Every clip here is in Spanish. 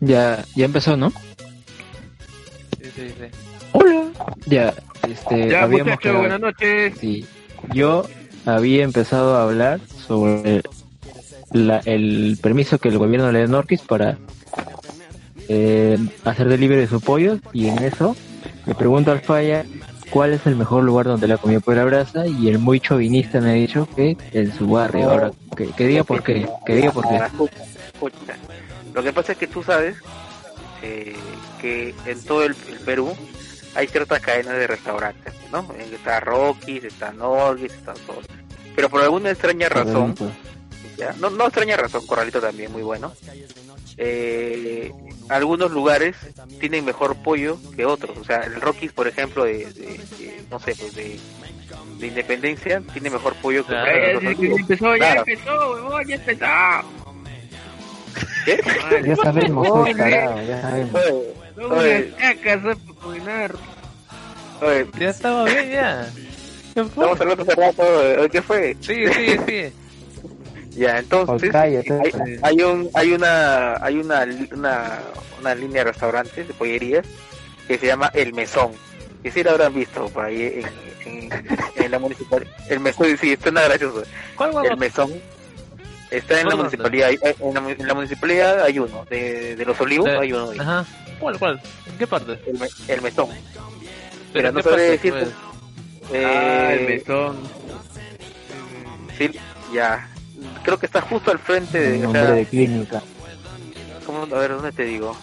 Ya, ya empezó, ¿no? Sí, sí, sí. Hola. Ya, este, Ya, habíamos quedado- buenas noches. Sí, yo había empezado a hablar sobre la, el permiso que el gobierno le da a Norquis para eh, hacer delivery de su pollo y en eso le pregunto al falla cuál es el mejor lugar donde la comió por la brasa y el muy chauvinista me ha dicho que en su barrio. Ahora, que, que diga por qué, que diga por qué. Lo que pasa es que tú sabes eh, que en todo el, el Perú hay ciertas cadenas de restaurantes, ¿no? Eh, Está Rockies, está Norgis, está todo. Pero por alguna extraña razón, ¿ya? No, no extraña razón, Corralito también muy bueno. Eh, algunos lugares tienen mejor pollo que otros. O sea, el Rockies, por ejemplo, de, de- de- no sé, pues de, de Independencia, tiene mejor pollo que Claro. otros. Eh, amigos. empezó, ya Claro. empezó, huevón, ya empezó. ¿Qué? Ya sabemos, soy Oye, tarado, ya sabemos. oye, Oye. oye, Ya estaba bien, ya. ¿Qué fue? estamos hablando hace rato, eh, ¿qué fue? Sí, sí, sí. Ya, entonces cállate. hay, hay un hay una hay una, una una línea de restaurantes de pollerías que se llama El Mesón. Que sí la habrán visto por ahí en, en, en la municipalidad. El Mesón, sí, esto es nada gracioso. ¿Cuál, cuál, El cuál? Mesón está en la municipalidad. hay- En la, en la municipalidad hay uno. De, de los Olivos hay uno. ahí. Ajá. ¿Cuál, cuál? ¿En qué parte? El, me- el Mesón. ¿Pero no sabré decirte. pues? Ah, el Eh, mesón. sí, ya. Creo que está justo al frente de. o Nombre sea, de clínica. ¿cómo? a ver, ¿dónde te digo?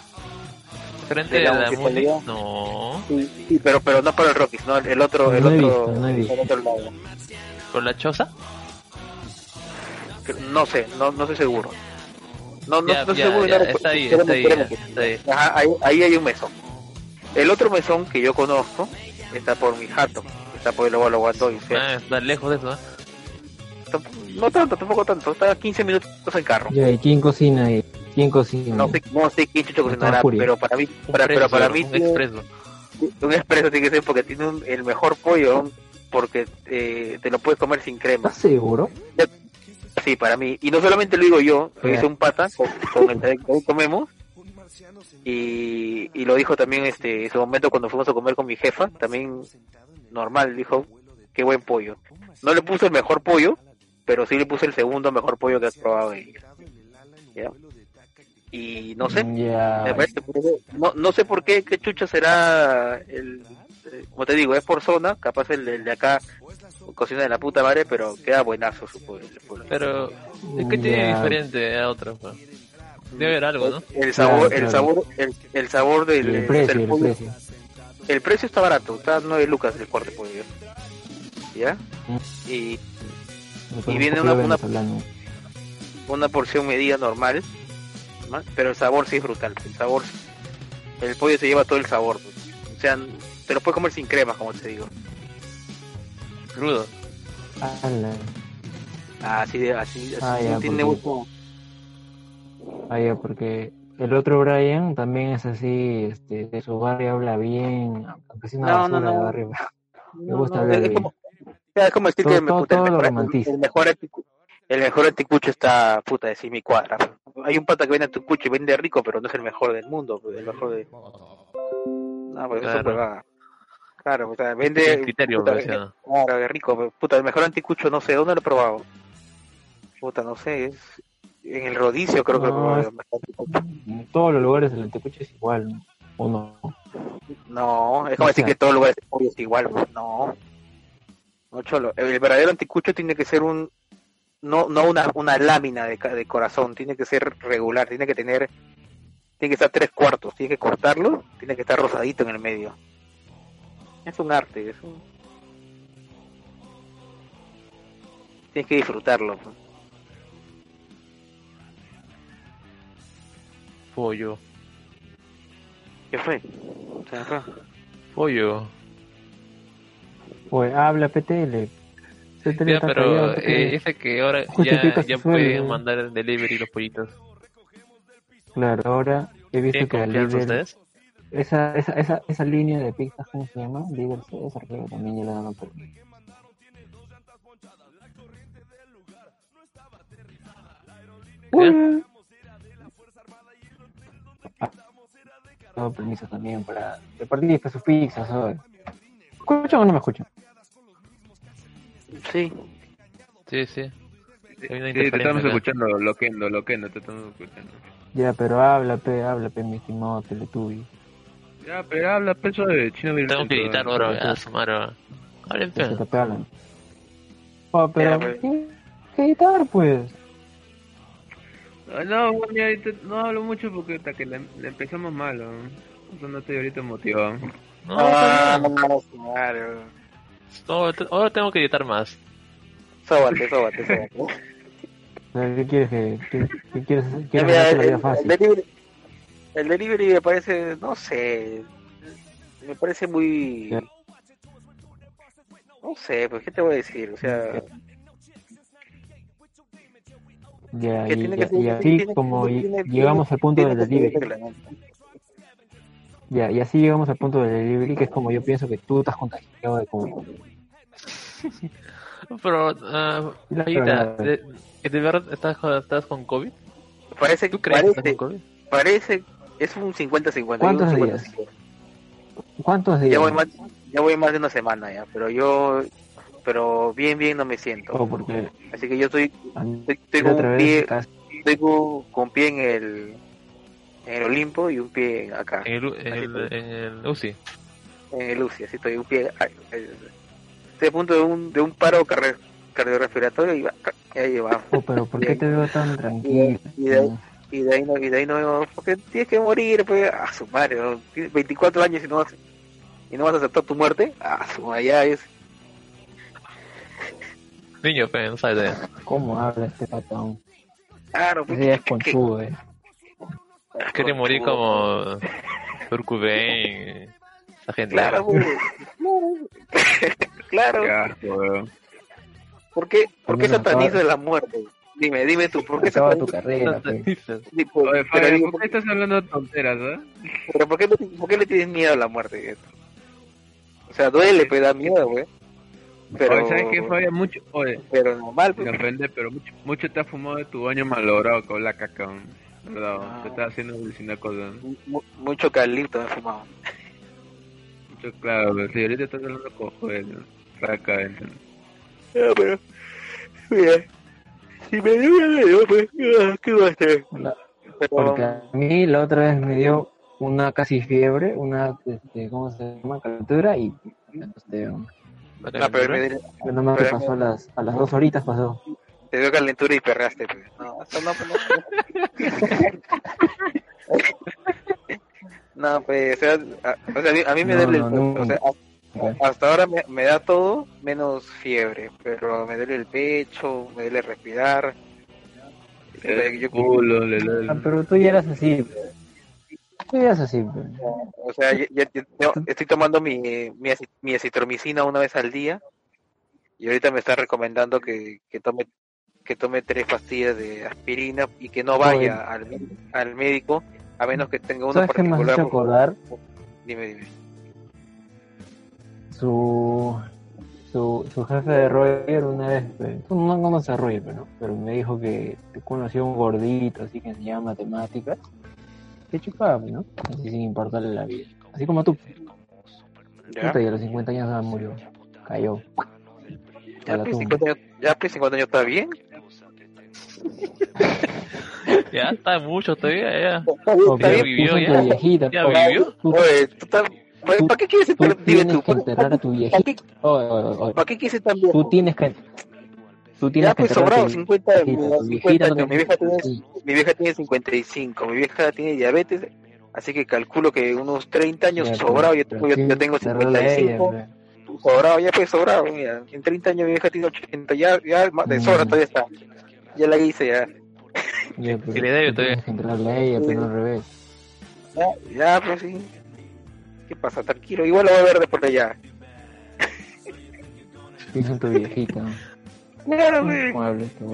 ¿Frente de de la la municipalidad. No. Sí, sí, pero pero no para el Rockies, no, el otro, el No otro, visto, no el otro lado. ¿Por la choza? No sé, no, no estoy seguro. No, no, Ya, no estoy ya, seguro. ya, no está ahí, está ahí, está ahí. Ajá, ahí, ahí hay un mesón. El otro mesón que yo conozco está por mi jato, está por el Ovalo Guandoy. Ah, está lejos de eso, ¿eh? no tanto, tampoco tanto, está a 15 minutos en carro. ¿y quién cocina ahí? ¿Quién cocina? No sé, no sé quién chucho cocinará, pero para mí, Un para, pero expreso, para mí un expreso. un expreso tiene que ser porque tiene un- el mejor pollo, porque eh, te lo puedes comer sin crema. ¿Estás seguro? Sí, para mí. Y no solamente lo digo yo, lo dice un pata con, con el que hoy comemos. Y, y lo dijo también este ese momento cuando fuimos a comer con mi jefa, también normal, dijo, qué buen pollo. No le puse el mejor pollo, pero sí le puse el segundo mejor pollo que has probado ella. ¿Ya? Y no sé, parece- no, no sé por qué, qué chucha será el, eh, como te digo, es por zona, capaz el, el de acá cocina de la puta madre, pero queda buenazo su pollo. Pero, ¿qué tiene diferente a otro? pues? Debe haber algo, ¿no? El sabor, Claro, el claro. sabor, el, el sabor del, El precio, del el pollo. precio. El precio está barato, está a 9 lucas el corte de pollo. ¿Ya? Mm. Y Y viene una- una- una porción medida normal, ¿no? pero el sabor sí es brutal. El sabor, el pollo se lleva todo el sabor. pues. O sea, te lo puedes comer sin crema, como te digo. Crudo. Ala. Así de, así, así Ah, no ya, tiene porque- mucho- Ah, ya, porque el otro Brian también es así, este, de su barrio habla bien, aunque sea una No, basura no, de no. barrio. Me No, gusta no, hablar es, como, es decir Todo- que me- todo- puta, todo el, mejor, el mejor anticu- el mejor anticucho está puta de mi cuadra. Hay un pata que vende anticucho y vende rico, pero no es el mejor del mundo, pues, el mejor de no, pues eso Claro. va. Claro, o sea, Tiene vende criterio, puta, ya. claro, de rico, puta, el mejor anticucho no sé, ¿dónde lo he probado? Puta, no sé, es en el rodicio creo que lo he probado el anticucho. En todos los lugares el antecucho es igual, ¿no? ¿o no? No, es como O decir que en todos los lugares es igual, pues, no. No, cholo. El verdadero anticucho tiene que ser un. No, no una, una lámina de, ca- de corazón, tiene que ser regular, tiene que tener. Tiene que estar tres cuartos, tiene que cortarlo, tiene que estar rosadito en el medio. Es un arte, es un. Tienes que disfrutarlo. pues. Pollo. ¿Qué fue? Se me fue. Pollo. Pues habla PTL. PTL Ya, pero callado, eh, dice que ahora ya, ya pueden mandar el delivery los pollitos. Claro, ahora he visto ¿Tienen que al confianza líder, ustedes? Esa, esa, esa, esa línea de pizzas, ¿cómo se llama? Líder César, creo que también ya le dan por Hola. Ah, dado permiso también para repartir sus pizzas, ¿sabes? ¿Me escuchan o no me escuchan? Sí. Sí, sí. Sí, te estamos acá. escuchando, loquendo, loquendo, te estamos escuchando. Ya, pero habla, pe, habla, pe, mi estimado Teletubby. Ya, pero habla peso de chino virtual. Tengo que editar ahora, a su madre. Hablen pegan. Oh, pero, Ya, pues. ¿qué? ¿Qué editar, pues? Ah, No, bueno, ahorita no hablo mucho porque hasta que le, le empezamos mal, ¿no? Entonces no estoy ahorita motivado. No, Ah, no, claro. No, ahora tengo que editar más. Sóbate, sóbate, sóbate. ¿Qué quieres que, qué, qué quieres, quieres el, la vida fácil? El delivery me parece, no sé, me parece muy... No sé, pues, ¿qué te voy a decir? O sea, Ya, que y, tiene y- que ser- y así tiene- como tiene- ll- tiene- llegamos al punto del delivery. Ya, y así llegamos al punto del delivery, que es como yo pienso que tú estás contagiado de COVID. Pero, ah, La Ayita, verdad. ¿de, ¿de verdad estás, con- estás con COVID? Parece, ¿Tú crees que estás con COVID? parece, es un 50-50. ¿Cuántos un días? 50-50. ¿Cuántos días? Ya voy, más, ya voy más de una semana ya, pero yo, pero bien, bien no me siento. Oh, porque Así que yo estoy, estoy, estoy con un pie, estoy con, con pie en el, en el Olimpo y un pie acá, En el, en el, en el UCI. en el UCI, así estoy, un pie, estoy a punto de un, de un paro cardio- cardiorrespiratorio y va, ahí va. Oh, pero ¿por qué te veo tan tranquilo? Y de ahí- Y de ahí no, y de ahí no porque tienes que morir, pues, a su madre, ¿no? Tienes 24 años y no vas, y no vas a aceptar tu muerte, a su madre, ya es, Niño, pero no sabes de ¿Cómo habla este patón? claro, pues, es ¿qué- qué- conchudo, eh. Quiere morir como Kurt Cobain, esa gente. Claro, pues. claro. Qué asco, weón. ¿Por qué, por qué acaba- la muerte? Dime, dime tú, ¿por qué Acaba tu carrera, Oye, pero, Fabián, digo, ¿por qué estás hablando de tonteras, eh? pero ¿por qué, le- por qué le tienes miedo a la muerte? O sea, duele, pero da miedo, güey. Pero, Oye, ¿sabes qué, Fabián? Mucho, oye, pero normal, pues. ofender, pero mucho, mucho te has fumado de tu baño malogrado con la caca. ¿verdad? Ah. Te estás haciendo alucinar cosas. Mu- mucho calipto me he fumado. Mucho, claro, pero si ahorita estás hablando con joder, francamente. Ah, pero, mira, si me dio me dio, pues, ah, ¿qué va a hacer? Porque a mí la otra vez me dio una casi fiebre, una, este, ¿cómo se llama? Calentura y este, no, pero me dio- no me Pero- pasó a las, a las dos horitas pasó. te dio calentura y perraste, pues. No, eso no, pues, no. No, pues, o sea, a, o sea, a mí, me No, duele no, el no. o sea, a- hasta ahora me, me da todo menos fiebre, pero me duele el pecho, me duele respirar. El Yo- culo, le, le- Ah, pero tú ya eras así. Tú ya eras así. o sea, ya- ya- ya- yo estoy tomando mi, mi, mi acitromicina una vez al día y ahorita me está recomendando que, que tome que tome tres pastillas de aspirina y que no vaya al, al médico a menos que tenga uno ¿Sabes qué me has particular. hecho acordar? Dime, dime. Su, su, su jefe de Roger una vez, pe, tú no conoces a Roger, pero, pero me dijo que conoció un gordito así que enseñaba matemáticas. Que chupaba, pe, ¿no? Así sin importarle la vida. Así como tú. ¿Ya? Puta, y a los 50 años murió. Cayó. Ya, pues, tumba. 50 años, ya, pues, 50 años está bien. Ya está mucho todavía, ya. Está bien. vivió ya. viejita. Ya oh, vivió. Tú, Oye, tú estás- ¿para, tú- qué quieres tú estar, dime tienes tú, que ¿para, enterrar a tu oye. para qué quieres estar viejo? Tú tienes que. Tú tienes ya que pues a sobrado, tu 50, viejita. Tu 50 viejita no años. Mi vieja, tiene, Sí. mi vieja tiene 55, mi vieja tiene diabetes, así que calculo que unos 30 años Ya, sobrado, yo, pero tengo- yo, sí, yo tengo enterrarla a ella, 55, pe. sobrado, ya pues sobrado, mira, en 30 años mi vieja tiene 80, ya, ya más de sobra Mm. todavía está, ya la hice ya, Ya, Y le debe tú todavía. que a ella, pero no al revés. ya, ya pues sí, ¿qué pasa? Tranquilo, igual la voy a ver después de allá. Piensa en tu viejita. Claro, pues. ¿Cómo habla este?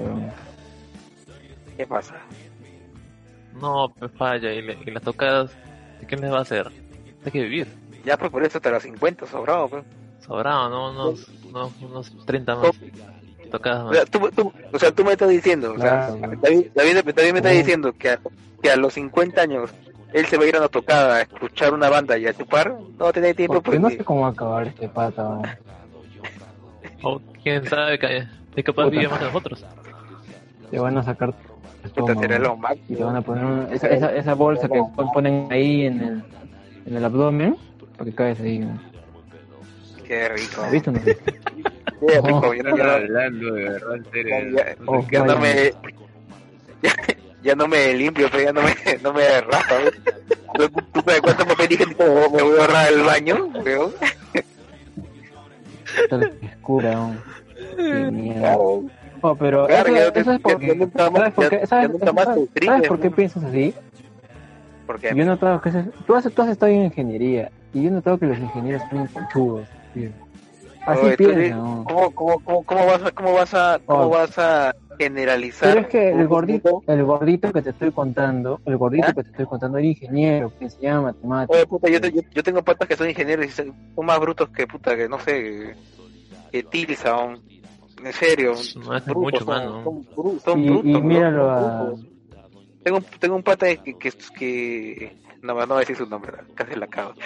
¿Qué pasa? No, pues falla. Y, le- y las tocadas, ¿de qué les va a hacer? Hay que vivir. Ya pues por eso hasta los 50 sobrado, pues. Sobrado, ¿no? Unos, unos, unos 30 más. Tocadas O sea, más. tú, tú- o sea, tú me estás diciendo, o sea. David, David, David me está diciendo que a, que a los 50 años él se va a ir a una tocada a escuchar una banda y a chupar, no va a tener tiempo Porque no porque sé cómo va a acabar este pata. weón. O quién sabe que de capaz Puta. vive más que nosotros. Te van a sacar estómago, y te van a poner una- esa, esa, esa bolsa que ponen ahí en el, en el abdomen para que caes ahí. weón. Qué rico. ¿Has visto? no? Qué rico. Yo no, yo no- hablando de verdad, en serio. Oh, no ya, no me limpio, pero ya no me, no me rajo. ¿Tú, tú sabes cuánto papel higiénico me voy a ahorrar el baño, weón? Mierda. Claro. Oh, pero Claro, eso, eso es porque, nunca más- ¿sabes por ya- qué? ya ¿Sabes, nunca más te ¿sabes- tristes, ¿sabes por qué ¿no? piensas así? Porque Yo he notado que ese- tú, has, tú has estado en ingeniería y yo he notado que los ingenieros son conchudos. tío. Así piensan. ¿no? ¿cómo, cómo, cómo, cómo vas a, cómo vas a, cómo Oh. vas a generalizar? Pero es que el gordito, el gordito que te estoy contando, el gordito ¿Ah? que te estoy contando era ingeniero, que enseñaba matemáticas. Oye, puta, yo, te- yo, yo tengo patas que son ingenieros y son más brutos que puta, que no sé, que Tilsa, aún. en serio. No hace brutos, mucho, son, mano. son bru- son Y- brutos. y míralo a-. Tengo, un- tengo un pata que, que, que no, no voy a decir su nombre, casi la cago.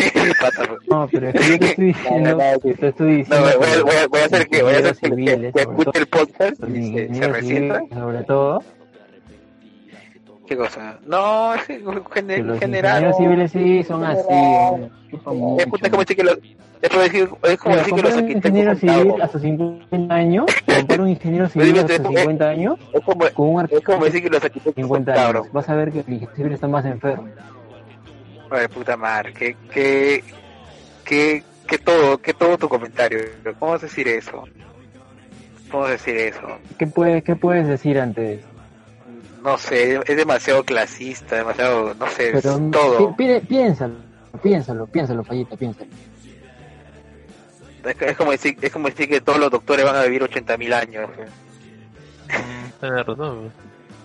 Pues. No, pero es que yo te estoy diciendo, No, no, no, te estoy No, diciendo voy, voy, que voy, a- voy a hacer que, voy a hacer que, los que- que civiles, escuche el podcast los y se, se resienta. sobre todo, ¿Qué cosa? No, es que en los general. ingenieros civiles sí son así, eh, Es, como decir que los, es como decir, es como decir que los un ingeniero civil hasta sus 50 años, compara un ingeniero civil hasta tú, sus eh, 50 años Es como, con un es como decir que los arquitectos son 50 cabros. años. Vas a ver que el ingeniero civil está más enfermo. Ay, puta madre, que, que, que, que todo, que todo tu comentario. ¿Cómo vas a decir eso? ¿Cómo vas a decir eso? ¿Qué puedes, qué puedes decir antes? No sé, es demasiado clasista, demasiado, no sé, es todo. pi- pi- piénsalo, piénsalo, piénsalo, Fallita, piénsalo. Es, es como decir, es como decir que todos los doctores van a vivir 80.000 años. Mm, Tienes razón.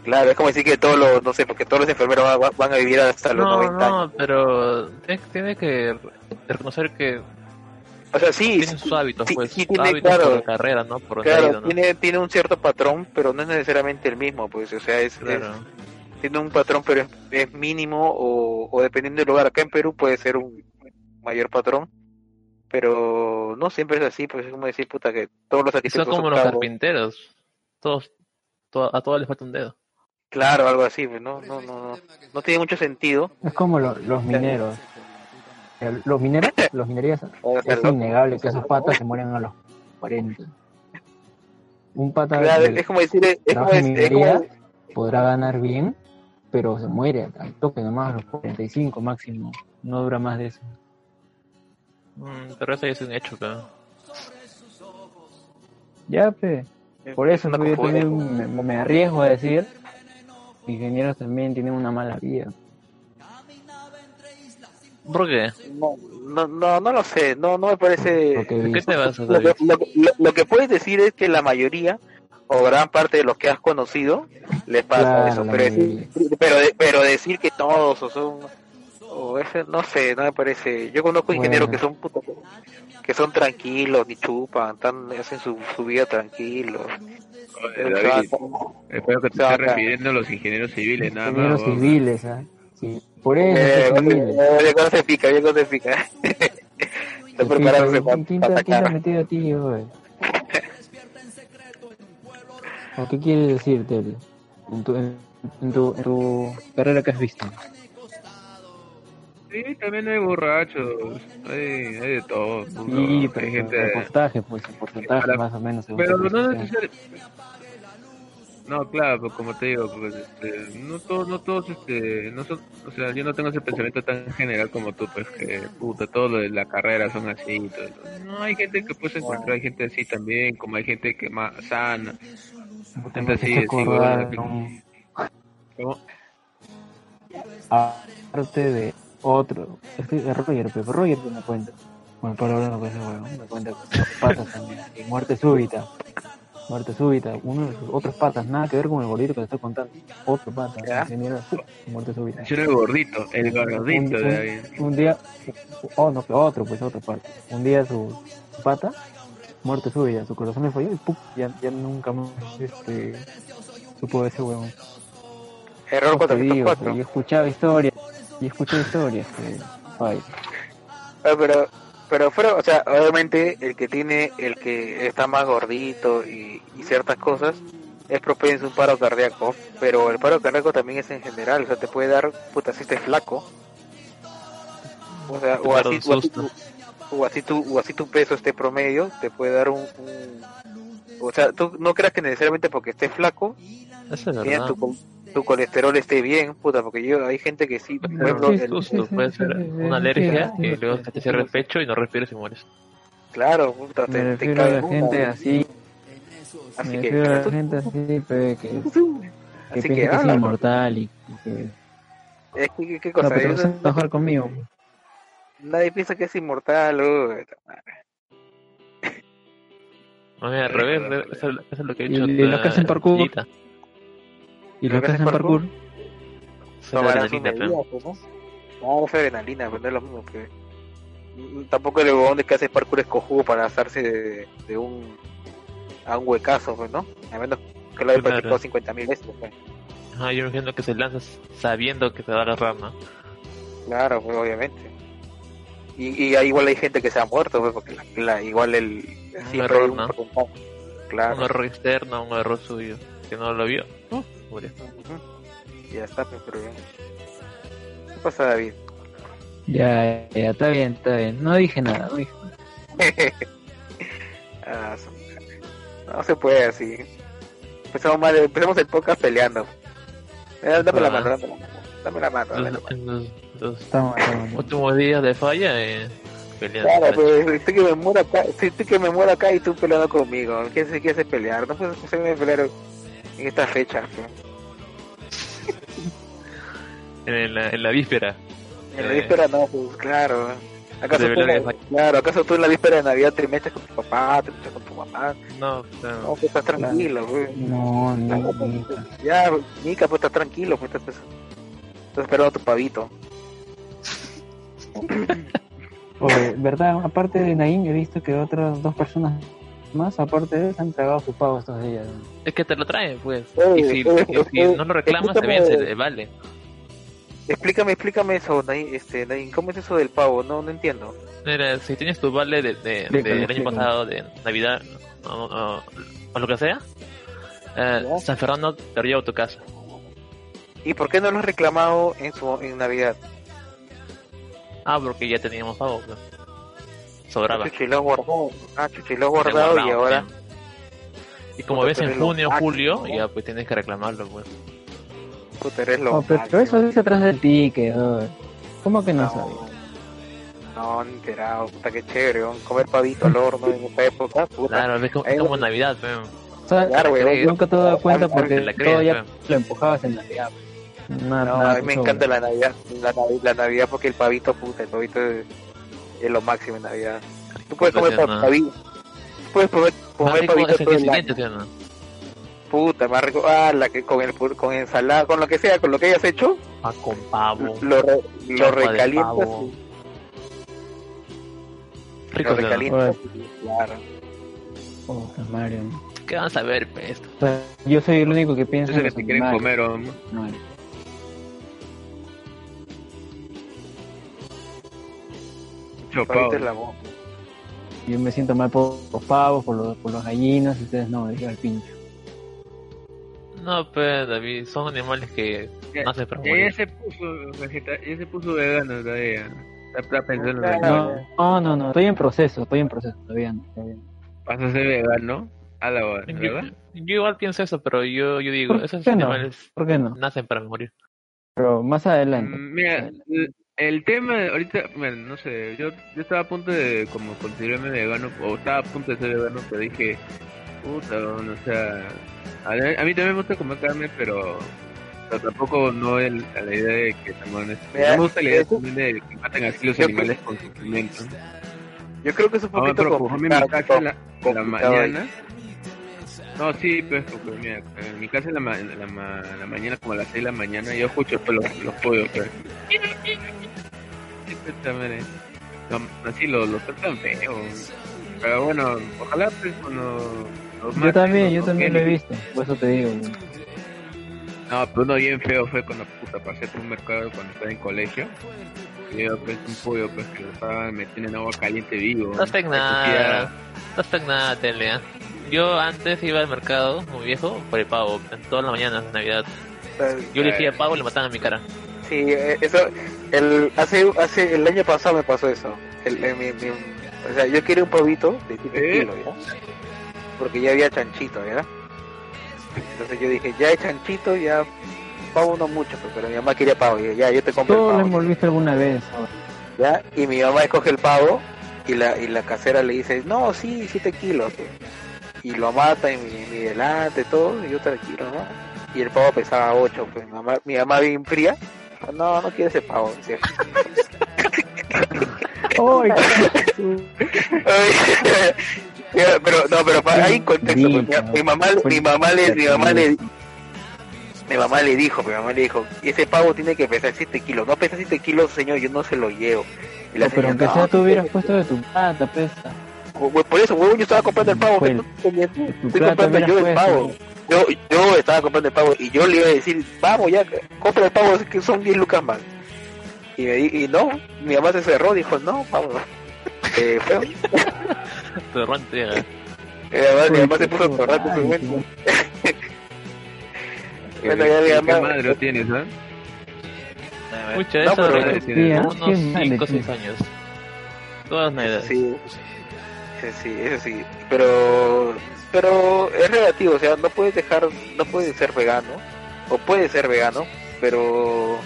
Claro, es como decir que todos los, no sé, porque todos los enfermeros van, van a vivir hasta los No, 90 años. no, pero tienes que reconocer que O sea, sí, tienen sus hábitos, sí, pues, sí tiene, hábitos claro. por la carrera, ¿no? Por donde ha claro, ido, ¿no? tiene, tiene un cierto patrón, pero no es necesariamente el mismo, pues, o sea, es, Claro. es- tiene un patrón, pero es, es mínimo o, o dependiendo del lugar. Acá en Perú puede ser un mayor patrón, pero no siempre es así, pues es como decir, puta, que todos los Son arquitectos como son los cabros. carpinteros. Todos, to- a todos les falta un dedo. Claro, algo así, pues, no, no, no, no, no tiene mucho sentido. Es como lo- los mineros. Los mineros, los minerías, es innegable que esos patas se mueren a los 40. Un pata claro, del- es como decir, es, como, es- minería podrá ganar bien, pero se muere al toque nomás a los 45 máximo. No dura más de eso. Mm, pero eso ya es un hecho. Ya, pe. Por eso pues, yo confusión. también me, me arriesgo a decir, ingenieros también tienen una mala vida. ¿Por qué? no, no, no, no lo sé, no, no me parece. Porque ¿De qué te vas a Lo que, David? lo, lo- lo que puedes decir es que la mayoría o gran parte de los que has conocido les pasa Claro, eso, pero decir, pero, de- pero decir que todos o son o ese, no sé, no me parece. Yo conozco ingenieros Bueno. que son puta, que son tranquilos, ni chupan, tan, hacen su, su vida tranquilos. Oye, David, espero que te estés refiriendo a los ingenieros civiles, nada ingenieros más. weón. civiles, ¿ah? Sí. Por eso, Eh, ¿cómo se pica? ¿cómo se pica? Está preparándose para ¿Quién, quién te, quién te ha atacar. metido a ti, güey? ¿O qué quieres decir, Tel? En tu, en, en tu, en tu carrera que has visto. Sí, también hay borrachos, hay, hay de todo. Sí, pero hay el gente... porcentaje, pues, el porcentaje más o menos. Pero no necesariamente. No, claro, pues como te digo, pues, este, no todos, no todos, este, no son, o sea, yo no tengo ese pensamiento tan general como tú, pues que, puta, todo lo de la carrera son así todo. No, hay gente que puedes encontrar, hay gente así también, como hay gente que más sana. Gente así, así, acordar, bueno, ¿no? ¿Cómo? Aparte de otro, es que es Roger, pero Roger me cuenta. Bueno, para hablando con ese huevón, me cuenta que patas también. y muerte súbita. Muerte súbita. Uno de sus otros patas, nada que ver con el gordito que te estoy contando. Otro pata, ¿Ya? muerte súbita. Yo era el gordito, el Un, gordito de ahí. un- un día, oh no, otro, pues otro pata. Un día su, su pata, muerte súbita, su corazón le falló y ¡pum! Ya, ya nunca más este, supo de ese huevón. Error Pues te digo, 404. Yo escuchaba historias, Y escuché historias que... Ay, Ah, pero pero fuera o sea obviamente el que tiene el que está más gordito y, y ciertas cosas es propenso a un paro cardíaco pero el paro cardíaco también es en general o sea te puede dar puta si estés flaco. O sea o así, o así tu, o así tu o así tu peso esté promedio te puede dar un, un- o sea tú no creas que necesariamente porque estés flaco Eso es bien, verdad. tu, tu colesterol esté bien puta porque yo hay gente que sí por ejemplo el- susto, puede ser una alergia y sí, luego te cierra el pecho y no respiras y mueres. claro puta, me te, te cae la una, gente así, así me que la gente así, pe, que, que así que que es inmortal y que... Es que, ¿qué, qué No, cosa? pero te vas a enojar conmigo. nadie piensa que es inmortal. oh, No, mira, al revés, eso, eso es lo que he Y- hecho. y los que hacen parkour. Y ¿Lo que hacen parkour, sus adrenalina, pero- pues, ¿no? No, es adrenalina, pero no es lo mismo que... Tampoco el huevón de que hace parkour es cojudo para lanzarse de, de un... a un huecazo, pues, ¿no? A menos que lo haya Claro. practicado 50.000 veces, pues. Ajá, yo me imagino que se lanza sabiendo que te va a la rama. Claro, pues, obviamente. Y, y ahí igual hay gente que se ha muerto, pues, porque la, la- igual el... siempre error, hay un ¿no? Claro. Un error externo, un error suyo, que no lo vio. Uh, murió. Ujú. Ya está, pues, pero bien. ¿Qué pasa, David? ya, ya, está bien, está bien. No dije nada, no dije nada. Ah, no se puede así. Empezamos mal, empezamos el podcast peleando. Eh, dame la Ah. mano, dame la mano. Dame la mano, dame la Los, mano. los, últimos días de falla, eh, peleando. Claro, pues, estoy que me muero acá, estoy que me muero acá y tú peleando conmigo. ¿Quién se quiere pelear? No puedes hacerme pelear en esta fecha. pues. en, la, en la víspera. En la Eh. víspera no, pues claro. ¿Acaso tú, en la- verdad claro, ¿acaso tú en la víspera de Navidad te metes con tu papá, te metes con tu mamá? No, no. No, pues estás tranquilo, pues. No, no. Ya, Mica, pues estás tranquilo, pues estás, estás esperando a tu pavito. Oye, ¿verdad? Aparte de Naim, he visto que otras dos personas más, aparte de él, han tragado su pavo estos días. Es que te lo traen, pues. Oye, y si, oye, y si oye, no lo reclamas, te explícame- vence, vale. Explícame, explícame eso, Nain, este, Nain, ¿cómo es eso del pavo? No, no entiendo. Mira, si tienes tu vale de, de, Explícame, del año pasado, de Navidad, o, o- o lo que sea, eh. San Fernando te lleva a tu casa. ¿Y por qué no lo has reclamado en su en Navidad? Ah, porque ya teníamos pavo, pues. Sobraba. Chuchi lo has guardado. Ah, Chuchi lo has guardado y Guardado, ahora... sí. Y como Puta, ves en pero lo junio, máximo, julio, ¿no? ya pues tienes que reclamarlo, pues. Puta, eres lo Oh, pero eso dice atrás del ticket. oh. ¿Cómo que no, sabía? No, no enterado, puta que chévere, weón. comer pavito al horno en esta época, puta. Claro, es como, es como lo- Navidad, pues. O sea, Claro, güey, nunca te dado cuenta porque la todo ya lo empujabas en Navidad. Nada, No, nada a mí me encanta la Navidad, la, la Navidad porque el pavito, puta, el pavito es, es lo máximo en Navidad. Tú puedes comer pa- no. pavito, tú puedes comer, comer pavito todo el año. siguiente, ¿sí o no? Puta, más rico, ah, la que con el con ensalada, con lo que sea, con lo que hayas hecho, Pa' con pavo. lo, re- lo recalientas, pavo. y- Rico, lo ¿sí o no? recalientas, claro. Oh, Mario. ¿Qué van a saber, pues? yo soy el único que piensa Eso que te quieren comer, hombre. Mario. Mucho Pavito pavo. es la bomba. Yo me siento mal por los pavos, por los, por los gallinas, y ustedes no, digan el pincho. No, pues, David, son animales que Ya- nacen para Ya, morir. ya se puso ya se puso vegano todavía. Está, está pensando Claro. en No, no, no, no, estoy en proceso, estoy en proceso, todavía no. todavía no. Vas a ser vegano a la hora, Yo, ¿verdad? yo igual pienso eso, pero yo, yo digo, ¿Por esos qué no? animales ¿Por qué no? nacen para morir. Pero más adelante. Mm, Mira, el, el tema de ahorita, bueno, no sé, yo, yo estaba a punto de como considerarme vegano, o estaba a punto de ser vegano, pero dije, puta, bueno, o sea, a, a mí también me gusta comer carne, pero, pero tampoco no el, a la idea de que es- Mira, no me gusta la idea también de que maten así los animales con sufrimiento. Yo creo que es un Ah, poquito pero en mi casa en la, la complicado ahí. No, sí, pues, porque mira, en mi casa en la, ma- en la, ma- en la mañana, como a las 6 de la mañana, yo escucho pues, los, los pollos, pues. Pues, también, eh. No, así los, los tratan feo. Pero bueno, ojalá pues cuando los Yo también, los yo también lo he visto, por eso te digo. No, pero uno bien feo fue cuando puta pasé por un mercado cuando estaba en colegio. Y yo pues un pollo pues que lo estaban metiendo en agua caliente vivo. No está en nada. No está en nada, tele. ¿Eh? Yo antes iba al mercado, muy viejo, por el pavo, en todas las mañanas de Navidad. Yo le decía pavo y le mataban a mi cara. Sí, eh, eso, el, hace, hace, el año pasado me pasó eso. El, el- mi- mi- o sea, yo quería un pavito de tipo ¿Eh? kilo, ¿ya? Porque ya había chanchito, ¿ya? Entonces yo dije, ya hay chanchito, ya pavo no mucho, pues, pero mi mamá quería pavo. Y yo, ya, yo te compro Todo el lo pavo. envolviste alguna vez. ¿ya? Y mi mamá escoge el pavo y la, y la casera le dice, no, sí, siete kilos. pues. Y lo mata en mi, mi delante, todo, y yo tranquilo, ¿no? Y el pavo pesaba ocho, pues mi mamá, mi mamá bien fría, no, no quiero ese pavo. decía. ¡Ay, Ay, pero no, pero pa- hay contexto. pues, mi, mi mamá, mi mamá le, mi mamá le, mi mamá le dijo, mi mamá le dijo, ese pavo tiene que pesar 7 kilos. No pesa 7 kilos, señor, yo no se lo llevo. Y la No, pero señora, aunque "No, sea tú hubieras puesto de tu plata, pesa. Hue- Por eso, huevón, yo estaba comprando el pavo. Bueno, estoy comprando yo el pavo. Yo, yo estaba comprando el pavo y yo le iba a decir, vamos ya, compra el pavo, es que son 10 lucas más. Y, me di- y no, mi mamá se cerró, dijo, no, vamos. Eh, feo. Te llega. Eh, además, mi mamá se puso a correr en ese momento. Bueno, ya mi ¿Qué mamá- madre lo tienes, ¿ah? Mucha, No, eso pero- de Sí, ¿ah? unos Qué mal 5 o le 6 años. Todas navidades. Sí, sí, sí, eso sí. Pero, pero es relativo, o sea, no puedes dejar, no puedes ser vegano, o puedes ser vegano, pero,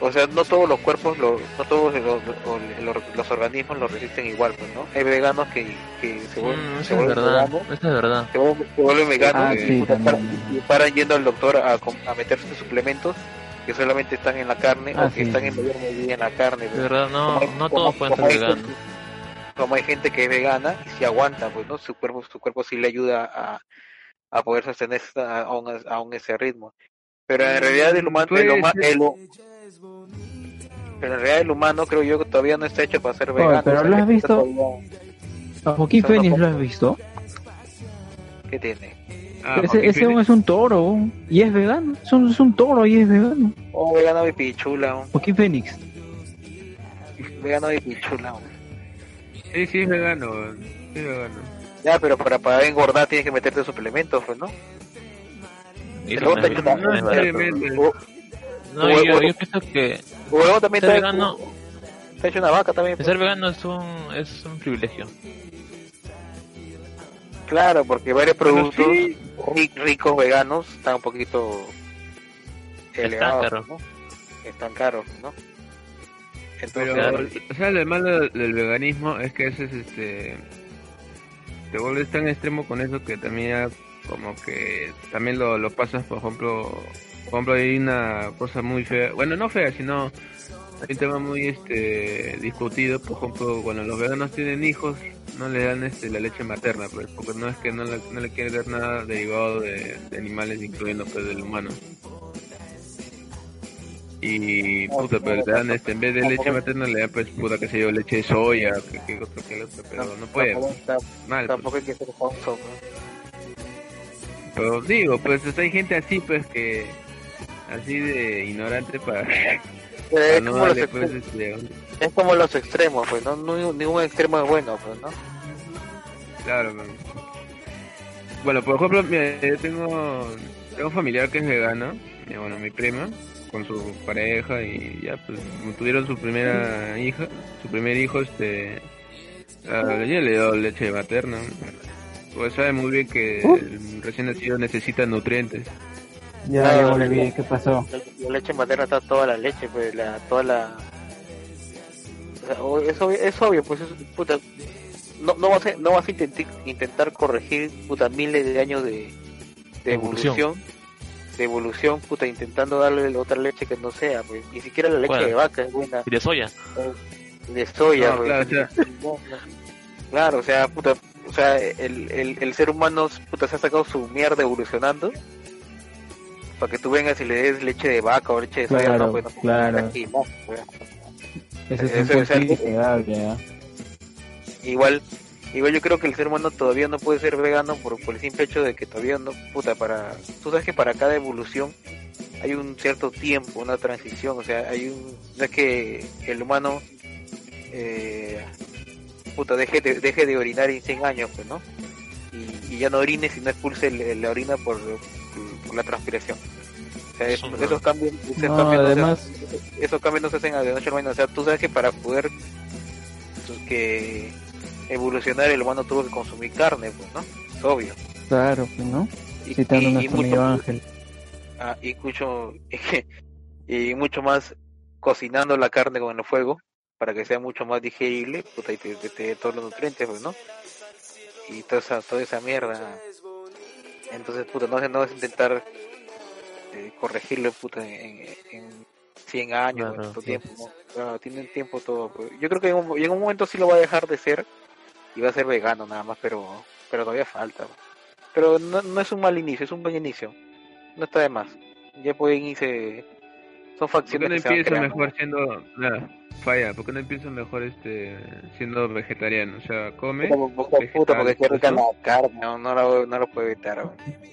o sea, no todos los cuerpos, lo- no todos los, los- los- los organismos lo resisten igual, pues, ¿no? Hay veganos que, que se vuelven, Mm, se es vuelven verdad. veganos, Eso es verdad. se vuelven, se vuelven veganos Ah, y, sí, paran- y paran yendo al doctor a, com- a meterse suplementos que solamente están en la carne Ah, o que sí, están en mayor medida en la carne. De pues. verdad, no, Como no como- todos pueden como ser veganos. Como hay gente que es vegana y si aguanta pues no su cuerpo su cuerpo sí le ayuda a, a poder sostener aún ese ritmo pero en realidad el humano el, huma- el pero en realidad el humano creo yo que todavía no está hecho para ser Oye, vegano pero o sea, ¿lo has visto? todavía- ¿A Joaquín los- lo has visto? ¿qué tiene? Ah, ese ese Phoenix. es un toro y es vegano. Es un, es un toro y es vegano. oh vegano de pichula Joaquín Fénix. vegano de pichula Sí, sí, es vegano. Sí, es vegano. ya pero para para engordar tienes que meterte suplementos pues no Y Luego eso te no yo, yo pienso que o luego también ser está vegano, está hecho una vaca también pues. ser vegano es un, es un privilegio. Claro, porque varios productos ricos veganos están un poquito elevados, caros. ¿no? Están caros, ¿no? Pero, Claro. o sea, lo malo del veganismo es que a veces este, te vuelves tan extremo con eso que también ya como que también lo, lo pasas, por ejemplo, por ejemplo hay una cosa muy fea, bueno, no fea, sino hay un tema muy este discutido, por ejemplo, cuando los veganos tienen hijos, no le dan este la leche materna, pues, porque no es que no le, no le quieren dar nada derivado de, de animales, incluyendo pues del humano. Y puta, pero le dan este, en vez de leche materna le dan pues puta que sé yo, leche de soya, que, que otro que el otro, pero no puede, mal. pues. tampoco hay que ser sponsor, Pero digo, pues hay gente así pues que así de ignorante para, para es, no como los darle pues extremos, este, es como los extremos, pues, ¿no? No- Ningún extremo es bueno, pues, ¿no? Claro, man. Bueno, por ejemplo, mira, yo tengo, tengo un familiar que es vegano, y, bueno, mi prima, con su pareja y ya, pues, tuvieron su primera hija, su primer hijo, este, a ella le dio leche materna. Pues sabe muy bien que el recién nacido necesita nutrientes. Ya, Ah, ya volví. ¿Qué pasó? La, la leche materna está toda la leche, pues, la, toda la... O sea, es, obvio, es obvio, pues, es, puta, no, no vas a, no vas a intentar, intentar corregir, puta, miles de años de, de Evolución. evolución, de evolución, puta, intentando darle otra leche que no sea, pues, ni siquiera la leche de vaca es buena, Y de soya. de soya, No, pues. claro, o sea, Claro, o sea, puta, o sea, el, el, el ser humano, puta, se ha sacado su mierda evolucionando para que tú vengas y le des leche de vaca o leche de soya, Claro, no, pues, no, claro. aquí, no, pues. Ese es Eso algo- ¿ah? igual Igual yo creo que el ser humano todavía no puede ser vegano por, por el simple hecho de que todavía no, puta, para, tú sabes que para cada evolución hay un cierto tiempo, una transición, o sea, hay un, no es que el humano, eh, puta, deje de, deje de orinar en 100 años, pues, ¿no? Y, y ya no orine si no expulse la orina por, por la transpiración. O sea, esos, cambios, esos No, cambios no se- además, esos cambios no se hacen a de noche a mañana. O sea, tú sabes que para poder pues, que evolucionar el humano tuvo que consumir carne, pues, ¿no? Es obvio. claro, pues, ¿no? Y, Citando a y- y nuestro mucho, Ángel. ah, y mucho y mucho más cocinando la carne con el fuego para que sea mucho más digerible, puta, y te, te- todos los nutrientes, pues, ¿no? Y toda esa, toda esa mierda. Entonces, puta, no, no es intentar eh, corregirlo, puta, en, en 100 años, Claro, en tanto sí. tiempo, ¿no? Claro, tienen tiempo todo. pues. Yo creo que en un, en un momento sí lo va a dejar de ser y va a ser vegano nada más, pero pero todavía falta. Pero no, no es un mal inicio, es un buen inicio. No está de más. Ya pueden irse... Son ¿Por qué facciones no que se van empieza creando. mejor siendo... Nada, falla, ¿por qué no empieza mejor este siendo vegetariano? O sea, come... Puta, puta, puta, porque qué rica todo la carne, no, no, la, no lo puede evitar.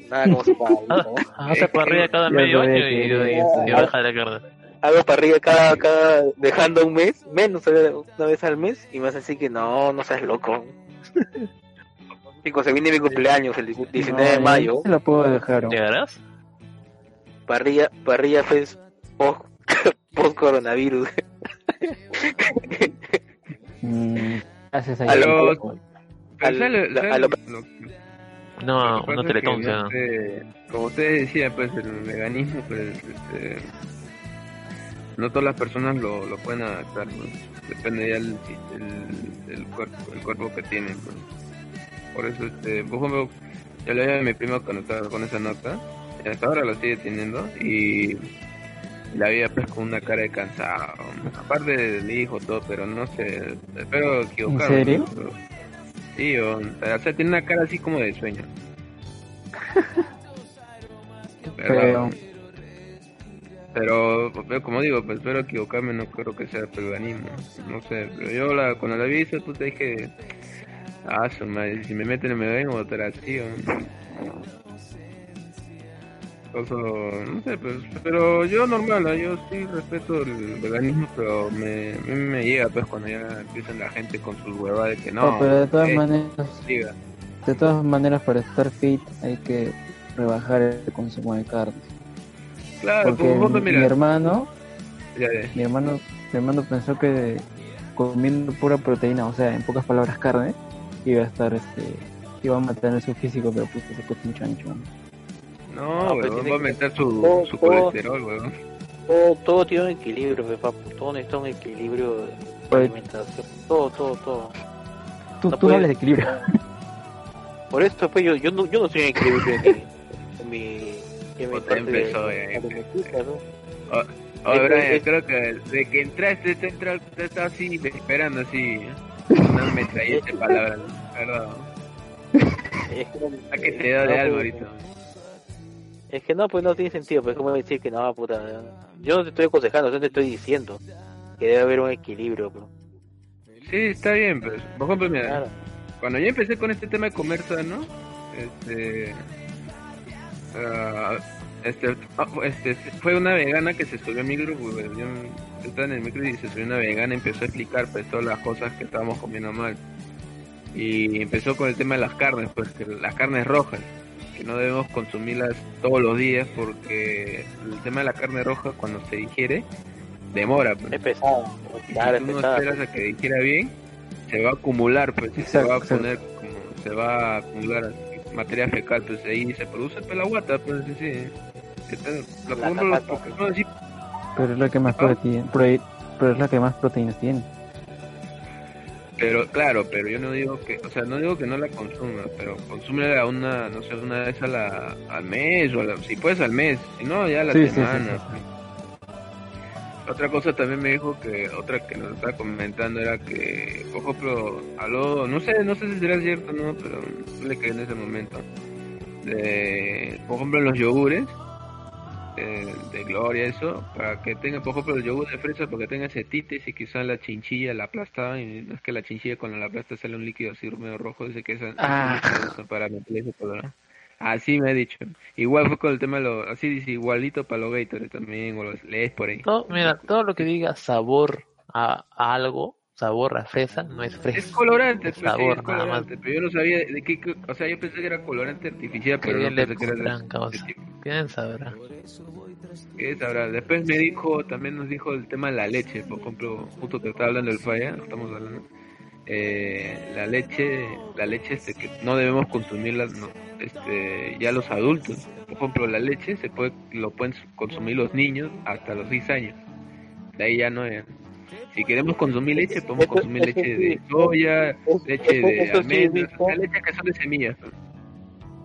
Nada como se paga, ¿no? Hace parrilla cada medio año que y, y, iba- y baja la carne. Hago parrilla cada, cada, dejando un mes, menos eh, una vez al mes, y me vas a decir que no, no seas loco. Chicos, se viene mi cumpleaños el 19 No, de ya mayo, Se lo puedo dejar. ¿Llegarás? parrilla, parrilla fest post, post coronavirus. Mm, haces ahí. A lo- pues. Pero Al- ¿sabes lo- a lo- lo- No, teletón, no sé, como ustedes decían, pues el veganismo, pues este, no todas las personas lo, lo pueden adaptar, depende ya el, el, el cuerpo, el cuerpo que tienen. Por eso, este, por ejemplo, yo le dije a mi primo cuando estaba con esa nota, y hasta ahora lo sigue teniendo, y la veía pues con una cara de cansado, aparte del hijo, todo, pero no sé, espero equivocarme. ¿En serio? pero- Sí, o, o sea, tiene una cara así como de sueño. Pero, Pero, pero como digo, pues espero equivocarme, no creo que sea peruanismo. No sé, pero yo la, cuando la vi, tú te dije, ah, si me meten me ven o otra así, o... Cosa, no sé, pues, pero yo normal, yo sí respeto el veganismo, pero me, mí me llega pues cuando ya empiezan la gente con sus huevadas de que no, no, pero de todas eh, maneras, siga. de todas maneras para estar fit hay que rebajar el consumo de carne. Claro, Porque como vos, mi, mira, mi hermano, ya, ya. mi hermano, mi hermano pensó que comiendo pura proteína, o sea, en pocas palabras carne, iba a estar este iba a mantener su físico, pero puta se puso mucho ancho. No, pues tiene va a que- meter su, todo- su todo- colesterol, weón. Todo, todo tiene un equilibrio, pe, papu. todo necesita un equilibrio de Pues- alimentación. Todo, todo, todo. Tú, No tú de equilibrio. Por esto, pues yo, yo, no, yo no estoy en equilibrio en mi, en mi, mi Otra parte de- empezó, eh. ¿no? Brian, creo que de que entraste, te te está así, esperando así, una metralleta de palabras, que, no- ¿A qué te da de no, algo pues, ahorita? Es que no, pues no tiene sentido, pues como decir que no, puta. Yo no te estoy aconsejando, yo te estoy diciendo que debe haber un equilibrio, pues. Sí, está bien, pues. Por ejemplo, mira, Claro. cuando yo empecé con este tema de comer sano, este, ah, este, ah, este, fue una vegana que se subió a mi grupo, pues, yo estaba en el micro y se subió una vegana y empezó a explicar pues todas las cosas que estábamos comiendo mal. Y empezó con el tema de las carnes, pues que las carnes rojas, que no debemos consumirlas todos los días porque el tema de la carne roja cuando se digiere demora, pues. Es pesado, claro, si es tú no pesado. esperas a que digiera bien, se va a acumular, pues, y se va a poner como, se va a acumular materia fecal, pues ahí se produce pues, la guata, pues sí, sí. La compro los catata. Pokémon, sí, Pero es la que más Ah. proteína, pero es la que más proteínas tiene. pero claro, pero yo no digo que, o sea, no digo que no la consuma, pero consúmela una, no sé, una vez a la, al mes, o a la- si puedes al mes, si no, ya a la Sí, sí, sí, semana. sí. Otra cosa también me dijo que, otra que nos estaba comentando era que, por ejemplo, habló, no sé, no sé si será cierto o no, pero no le creí en ese momento. De, por ejemplo, los yogures, de gloria, eso, para que tenga, por ejemplo, el yogur de fresa, porque tenga ese tites y quizás la chinchilla la aplastaban, y no es que la chinchilla cuando la aplasta sale un líquido así medio rojo, dice que esa Ah. eso para meter ese color. Así me ha dicho. Igual fue con el tema de los, así dice, igualito para los Gatorade también, o los lees por ahí. Todo, mira, todo lo que diga sabor a, a algo, sabor a fresa, no es fresa. Es colorante, Es pues, sí, sabor, nada más. pero yo no sabía de qué, o sea, yo pensé que era colorante artificial, pero ¿Qué no pensé que era. ¿Quién sabrá? ¿Qué sabrá? Después me dijo, también nos dijo el tema de la leche, por ejemplo, justo que estaba hablando del falla, estamos hablando, eh, la leche, la leche este que no debemos consumirla, no, este, ya los adultos, por ejemplo, la leche se puede, lo pueden consumir los niños hasta los 6 años, de ahí ya no es. Si queremos consumir leche, podemos Eso- consumir eso leche sí. de soya, Eso- leche de sí almendras, leche que son de semillas.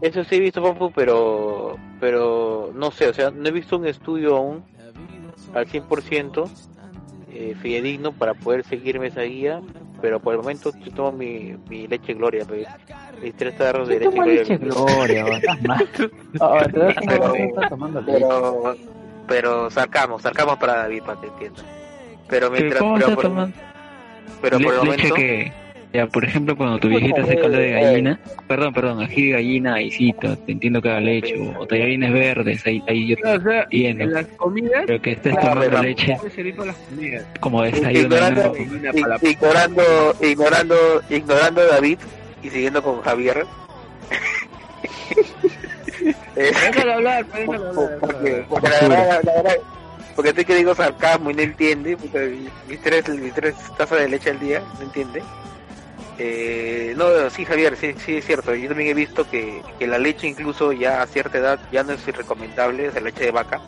Eso sí he visto, Papu, pero, pero no sé, o sea, no he visto un estudio aún al 100% eh, fidedigno para poder seguirme esa guía, pero por el momento yo tomo mi, mi leche Gloria, pues, mis tres tarros de ¿Qué leche Gloria. leche Gloria? leche. Pero, pero sacamos, sacamos para David, para que entienda. Pero mientras, ¿Cómo pero por, pero por el momento, que, ya, por ejemplo, cuando tu viejita hace caldo de gallina, perdón, perdón, ají de gallina, ajícito, te entiendo que haga leche, o, tallarines verdes, ahí, ahí yo O sea, Entiendo. en las comidas, pero que estés Claro, tomando pero- leche como desayuno, ignorando, ignorando, ignorando, ignorando a David y siguiendo con Javier. Déjalo hablar, déjalo hablar. porque, porque la verdad, la verdad, porque estoy que digo sarcasmo y no entiende, puta, mis tres, mis tres tazas de leche al día, no entiende. Eh, no, sí Javier, sí, sí es cierto, yo también he visto que, que la leche incluso ya a cierta edad ya no es recomendable, la leche de vaca,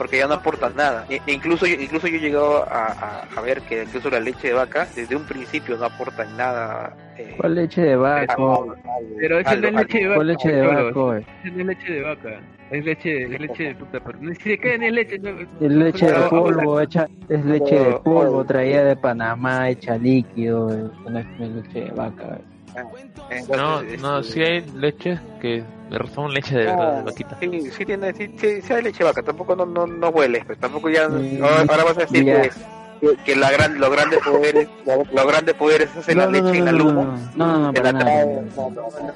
porque ya no aporta nada. E, e incluso, yo- incluso yo he llegado a, a, a ver que incluso la leche de vaca desde un principio no aporta en nada. eh, ¿Cuál leche de vaco? Pero esa no es Algo, leche de vaca. ¿Cuál leche de Cholo, vaco? Esa no es leche de vaca. Es leche, es leche de puta. Pero ni siquiera ni es leche. No, Es leche de polvo, hecha, es leche de polvo, traída de Panamá, hecha líquido, no es no es leche de vaca. Entonces, No, este, no, sí hay leches que son leche de verdad, de vaquita. Sí, sí tiene, sí, sí, sí hay leche de vaca, tampoco no, no, no huele, pues tampoco ya, Mm, ahora, vas a decir que, que, la gran, los grandes poderes, los, grandes poderes hacen la leche en la luz. no, no, no, para la nada.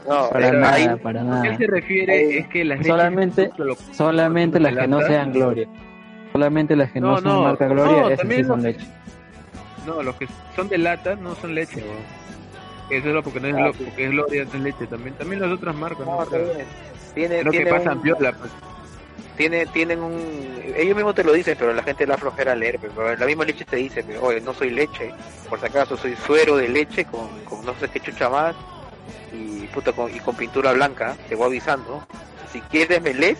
No, Para nada, ahí, para nada. él se refiere es que las leches, Solamente- Solamente las que no sean Gloria. Solamente las que no, No, son no, marca no, Gloria, esas sí son leche. No, los que son de lata no son leche, es lo porque no es Ah, lo, porque es Gloria, no es leche. También, también las otras marcas, ¿no? tiene, creo que tiene pasan un- piola, pues. tiene, tienen un, ellos mismos te lo dicen, pero la gente la flojera leer, pero la misma leche te dice, pero, oye, no soy leche, por si acaso soy suero de leche con, con no sé qué chucha más y puta con, y con pintura blanca, te voy avisando. Si quieres me lees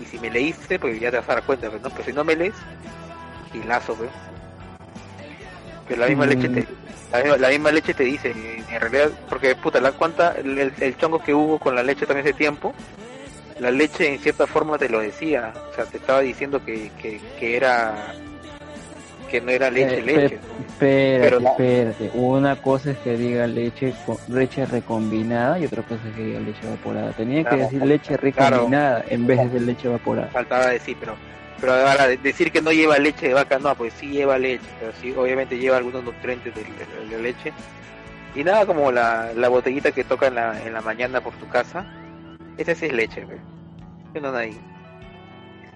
y si me leíste, pues ya te vas a dar cuenta, pues, ¿no? Pero si no me lees, y lazo, pues. Pero la misma Mm. leche te, la, misma- la misma leche te dice, en realidad, porque puta, la cuanta, el, el- el chongo que hubo con la leche también hace tiempo, la leche en cierta forma te lo decía, o sea, te estaba diciendo que, que, que era, que no era leche, Eh, leche. Espérate, Pero la- espérate. Una cosa es que diga leche leche recombinada y otra cosa es que diga leche evaporada. Tenía que decir leche recombinada en vez de leche evaporada. faltaba decir, pero pero ahora de- decir que no lleva leche de vaca, no, pues sí lleva leche, pero sí, obviamente lleva algunos nutrientes de, de- de la leche. Y nada como la, la botellita que toca en la, en la mañana por tu casa, esa sí es leche. Yo no ahí.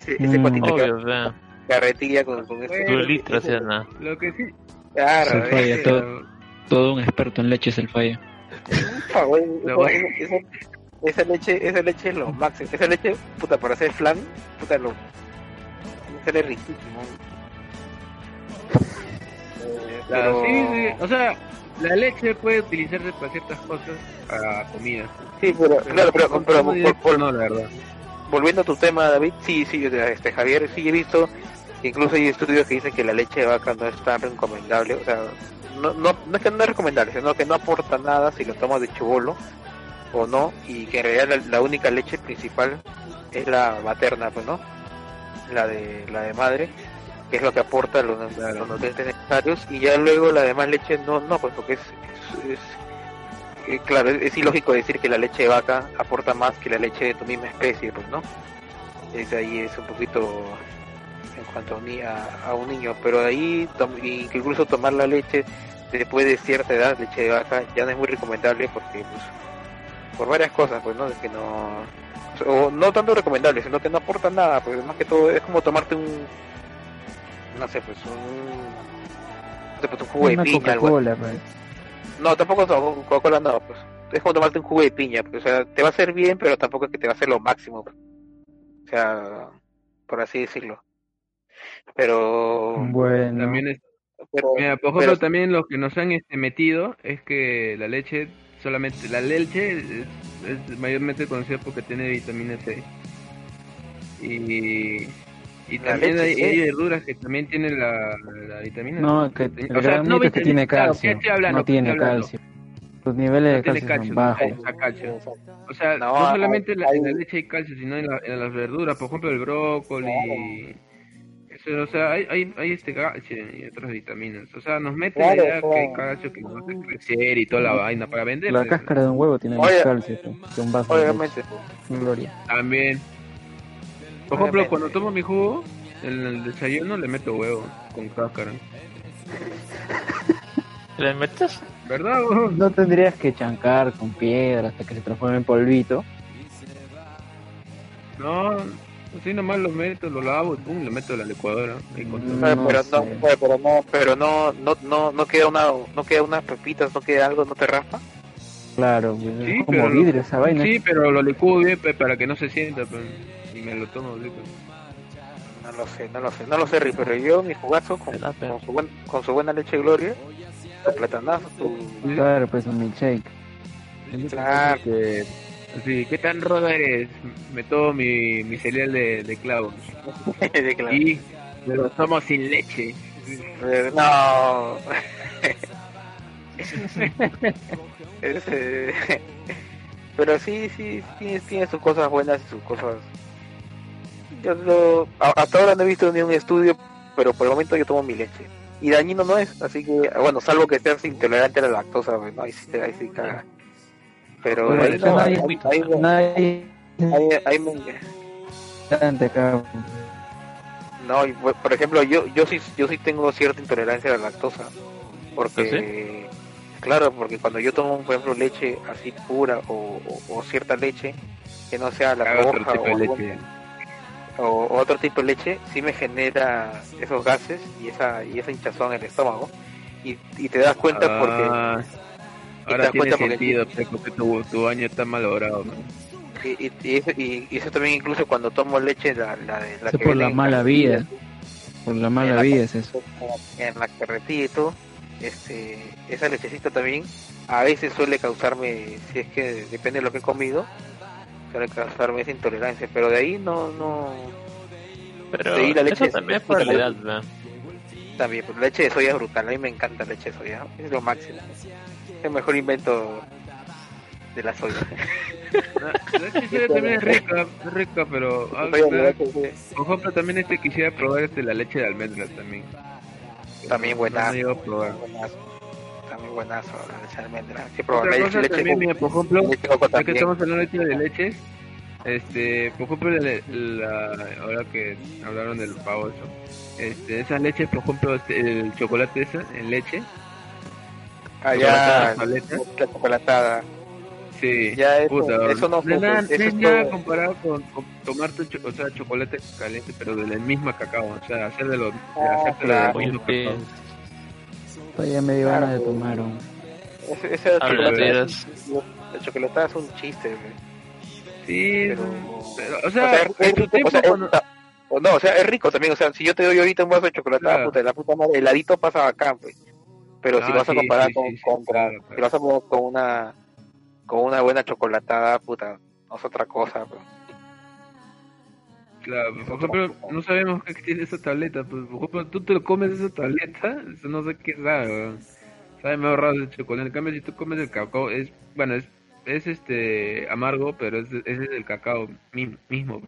Ese, ese Mm. cuatito que Obvio, sea, carretilla con, con ese... tu litro, o sea, nada. Lo que sí. Claro, falla ese- todo. Todo un experto en leche es el Lo esa, esa- esa leche, esa leche es lo máximo. Esa leche, puta, para hacer flan, puta, lo. Sale riquísimo. Eh, Claro, pero- sí, sí. O sea, la leche puede utilizarse para ciertas cosas, para comida. Sí, pero, claro, pero, pero vol- directo, vol- no, la verdad. volviendo a tu tema, David, sí, sí, este, Javier, sí he visto, incluso hay estudios que dicen que la leche de vaca no es tan recomendable, o sea, no, no, no es que no es recomendable, sino que no aporta nada si lo tomas de chubolo o no, y que en realidad la, la única leche principal es la materna, pues, ¿no? La de, la de madre, que es lo que aporta los, los nutrientes necesarios, y ya luego la demás leche no, no, pues porque es, es, es- eh, claro, es, ilógico decir que la leche de vaca aporta más que la leche de tu misma especie, pues, ¿no? es ahí es un poquito en cuanto a a, un niño, pero ahí incluso tomar la leche después de cierta edad, leche de vaca, ya no es muy recomendable porque pues por varias cosas, pues no, de que no o no tanto recomendable, sino que no aporta nada, pues más que todo es como tomarte un no sé, pues un no sé, pues, un jugo de piña, algo Coca-Cola, pues. no, tampoco no, Coca-Cola no, pues. Es como tomarte un jugo de piña, pues, o sea, te va a hacer bien, pero tampoco es que te va a hacer lo máximo. pues. O sea, por así decirlo. Pero, Bueno, También es, pero, mira, por pero- ejemplo, también lo que nos han este, metido es que la leche, solamente la leche es, es mayormente conocida porque tiene vitamina C. Y, y La también leche, hay, sí. hay verduras que también tienen la, la vitamina no, que O el sea, no es que tiene calcio. ¿qué estoy hablando? No ¿Qué tiene estoy hablando? calcio. Sus niveles No de calcio calcio, son bajos. no tiene calcio. O sea, No, no, solamente en la, hay- en la leche hay calcio, sino en, la- en las verduras, por ejemplo el brócoli. O sea, hay, hay, hay este calcio y otras vitaminas. O sea, nos mete Claro, la idea claro. que hay calcio que nos hace crecer y toda la vaina para vender. La cáscara de un huevo tiene más calcio que- un vaso de obviamente, leche. Gloria. También. Por ejemplo, Obviamente. cuando tomo mi jugo, en el desayuno le meto huevo con cáscara. ¿Le metes? ¿Verdad? huevón? No tendrías que chancar con piedra hasta que se transforme en polvito. No, así nomás lo meto, lo lavo y pum, lo meto la licuadora. con. Oye, No pero, sé. no, pero no, pero no, no, no, no queda una, no queda unas pepitas, no queda algo, no te raspa. Claro, pues, Sí, es como pero lo- vidrio esa vaina. Sí, pero lo licuo bien pe, para que no se sienta pues, y me lo tomo pues. No lo sé, no lo sé, no lo sé, Ri, pero yo mi jugazo con, su, buen- con su buena leche Gloria, su platanazo, su... Claro, pues un milkshake. Claro. Que, así, ¿qué tan rodo eres? Me tomo mi, mi cereal de, de clavos. de claro. Y me lo tomo sin leche. Eh, No. Ese- Pero sí, sí, tiene, tiene sus cosas buenas y sus cosas. Yo no, hasta ahora no he visto ni un estudio, pero por el momento yo tomo mi leche. Y dañino no es, así que, bueno, salvo que seas intolerante a la lactosa, ¿no? ahí sí, ahí sí caga. Pero ahí no, me- Bastante acá. No, y, por ejemplo, yo yo sí yo sí tengo cierta intolerancia a la lactosa. Porque claro, porque cuando yo tomo, por ejemplo, leche así pura o, o- o cierta leche que no sea la otro roja tipo o, leche. o- o otro tipo de leche, sí me genera esos gases y esa y esa hinchazón en el estómago. Y, y te das cuenta porque Ah, ahora tiene cuenta porque- sentido, pe, porque tu, tu baño está malogrado. ¿no? y, y- y eso, y- y eso también incluso cuando tomo leche la, la de la que por la mala vida. Por la mala En la- vida es eso. en la carretilla y todo, este, esa lechecita también a veces suele causarme, si es que depende de lo que he comido, suele causarme esa intolerancia, pero de ahí no, no, Pero Sí, la leche eso también es por la edad, ¿verdad? También, pero la leche de soya es brutal, a mí me encanta la leche de soya, es lo máximo, es el mejor invento de la soya. La la leche de soya también es rica, es rica, pero ah, leche por ejemplo también este quisiera probar este la leche de almendras también. También buenazo. No, probar. también buenazo la leche de almendra, sí, leche, leche, mira, por ejemplo, leche de coco ya que también. estamos hablando ahorita de leches, este, por ejemplo, la, la- ahora que hablaron del pavo, eso, este, esas leches, por ejemplo, este, el chocolate esa, en leche, allá paleta. la chocolatada sí, Ya eso- puta, eso no es nada, eso es nada todo. comparado con, con tomarte, cho- o sea, chocolate caliente, pero de la misma cacao, o sea, hacer de lo, de Ah, claro. del mismo Oye, cacao. Todavía me dio ganas de tomar chocolatada es un chiste, güey. Sí, Pero, pero, o o sea, en tiempo o sea, cuando- no, o sea, es rico también, o sea, si yo te doy ahorita un vaso de chocolatada, Claro. puta, la puta madre, heladito pasa acá, pues. Pero si Ah, vas a comparar sí, con, sí, con- claro, claro. si vas a comparar con una, con una buena chocolatada, puta, no es otra cosa, pues. Claro, por ejemplo, no sabemos qué tiene esa tableta. Pues, por ejemplo, tú te lo comes esa tableta, eso no sé qué sabe, weón. Sabe mejor raro el chocolate. En cambio, si tú comes el cacao, es, bueno, es, es este amargo, pero es, es el cacao mi- mismo.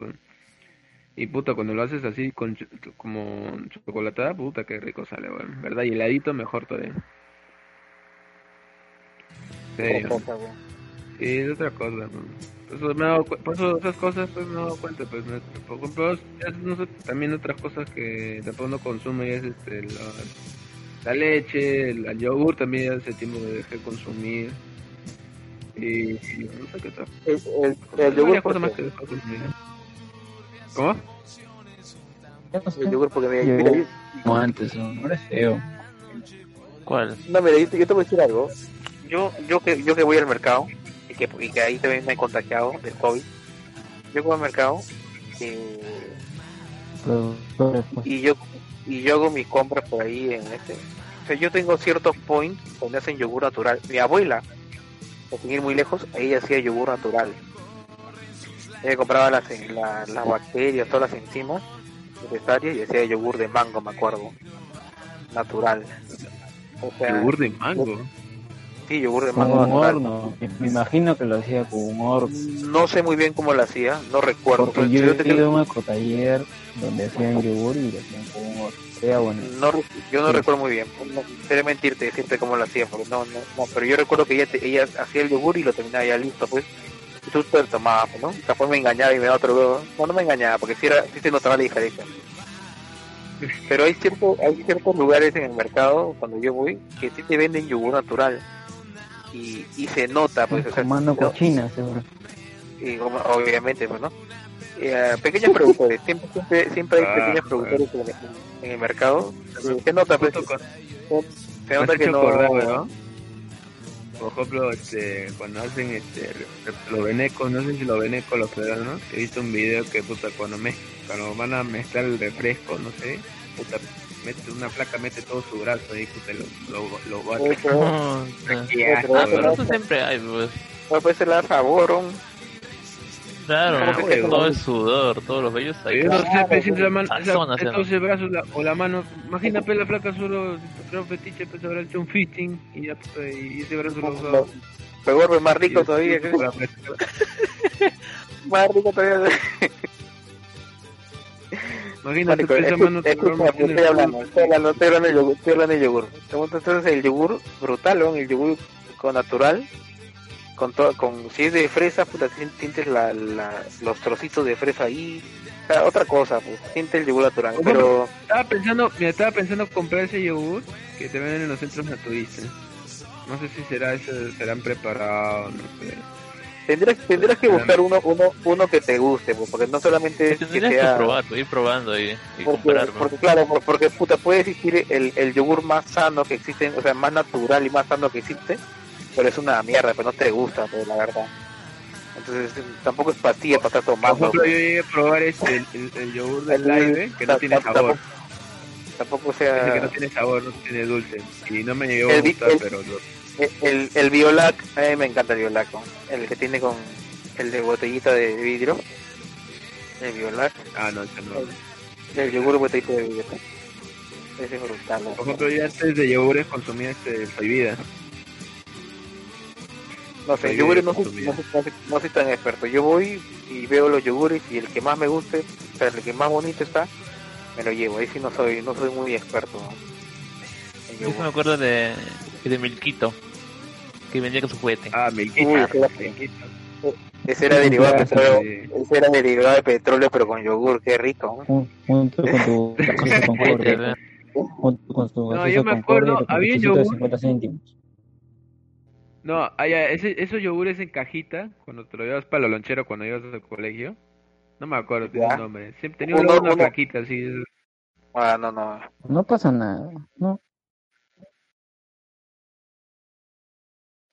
Y puta, cuando lo haces así con como chocolatada, puta, qué rico sale, weón. ¿Verdad? Y heladito mejor todavía. Serio. Otra cosa, güey. Sí, es otra cosa, weón. Por eso, me cu- por eso esas cosas pues me he dado cuenta, pues me- por ejemplo, ya no sé, también otras cosas que tampoco no consume ya es este, la, la leche, el, el yogur también hace tiempo que dejé de consumir. Y, y no sé qué otra. El, el, Hay el yogur, porque, más que. ¿Cómo? No sé. el yogur porque mira, Yo- mira, yo- Como antes, ¿no? ahora es feo. ¿Cuál? No, mira, yo te, yo te voy a decir algo. Yo, yo que, yo que voy al mercado y que, y que ahí también me he contagiado del COVID. Yo voy al mercado Productores, pues. y yo y yo hago mis compras por ahí en este. O sea, yo tengo ciertos points donde hacen yogur natural. Mi abuela, sin ir muy lejos, ella hacía yogur natural. Ella compraba las, la- las bacterias, todas las enzimas necesarias y hacía yogur de mango, me acuerdo. Natural. O sea, Yogur de mango. sí, yogur de Con mango un natural. horno. Me imagino que lo hacía con un horno. No sé muy bien cómo lo hacía, no recuerdo. Porque pero yo yo he te- ido a un ecotaller donde hacían yogur y lo hacían con un horno. Bueno. no, yo no Sí. recuerdo muy bien. No, seré mentirte decirte cómo lo hacía, porque no, no, no, pero yo recuerdo que ella, te- ella hacía el yogur y lo terminaba ya listo, pues. Y tú te lo tomabas, pues, ¿no? Después me engañaba y me daba otro huevo. No, no me engañaba, porque sí, era, sí se notaba la diferencia. Pero hay, cierto, hay ciertos lugares en el mercado, cuando yo voy, que sí te venden yogur natural. Y, y se nota, pues, o sea, cochina, seguro. y como- obviamente, pues, ¿no? Eh, pequeños productores, siempre, siempre, siempre hay Ah, pequeños productores en, el- en el mercado. Se nota, pues, se Me nota que no. acordar, weón. Por ejemplo, este, cuando hacen este, los venecos, no sé si los venecos los peruanos, he visto un video que puta, cuando, mez- cuando van a mezclar el refresco, no sé, puta, mete una placa, mete todo su brazo ahí, puta, lo, lo, lo bate. No, no. Qué Ah, pero eso siempre hay, pues. no, pues se sabor, ¿no? Claro, ¿Cómo que todo el sudor, todos los vellos ahí. No sé, pues, si la mano, haciendo. entonces el brazo la- o la mano, imagínate la placa solo, creo fetiche, pues habrá hecho un fitting y ya, puta, y ese brazo lo usó. Se vuelve más rico todavía. que-. Más rico todavía. Imagínate, Marico, pues, esa mano te estoy el hablando, estoy hablando, estoy hablando del yogur, estoy hablando del yogur. Entonces el yogur brutal, ¿no? el yogur con natural, con todo, con si es de fresa, puta, sien- sientes la, la, los trocitos de fresa ahí, o sea, otra cosa, pues, siente el yogur natural, pero Estaba pensando, mira, estaba pensando comprar ese yogur que te venden en los centros naturistas. No sé si será ese, serán preparados, no sé. tendrás, tendrás que buscar uno, uno, uno que te guste, pues, porque no solamente es que Tendrías que sea probar, ir probando y, y porque, pues. porque claro, por- porque puta puede existir el, el yogur más sano que existe, o sea, más natural y más sano que existe, pero es una mierda, pero no te gusta, pues, la verdad. Entonces tampoco es pastilla para estar Por tomando. ejemplo, yo llegué a probar este, el, el, el yogur del El- Live que no tiene sabor. Tampoco Ese que sea no tiene sabor, no tiene dulce. Y no me llegó a gustar, pero el, el Biolac, a mí me encanta el Biolac, ¿no? el que tiene con el de botellita de vidrio, el Biolac, Ah, no, ese no. el yogur botellita de vidrio. Ese es brutal. Por ejemplo, yo antes de yogures consumía este soy vida. No sé, yogures no soy, no, soy, no soy- no soy tan experto. Yo voy y veo los yogures y el que más me guste, o sea, el que más bonito está, me lo llevo. Ahí sí no soy, no soy muy experto. Yo me acuerdo de, de Milquito, que vendía con su juguete. Ah, Uy, Milquita. ese era- Milquita. Ese era derivado de petróleo, ese era derivado de petróleo pero con yogur, qué rico. Junto con tu con Juguete, cobre. ¿verdad? Junto con tu No, yo me acuerdo, había yogur. 50 céntimos. No, ya, ese, esos yogures en cajita, cuando te lo llevas para la lonchera cuando ibas al colegio. No me acuerdo, un nombre. Siempre tenía Uno- una, uno- plaquita así. Ah, no, no. No pasa nada. No.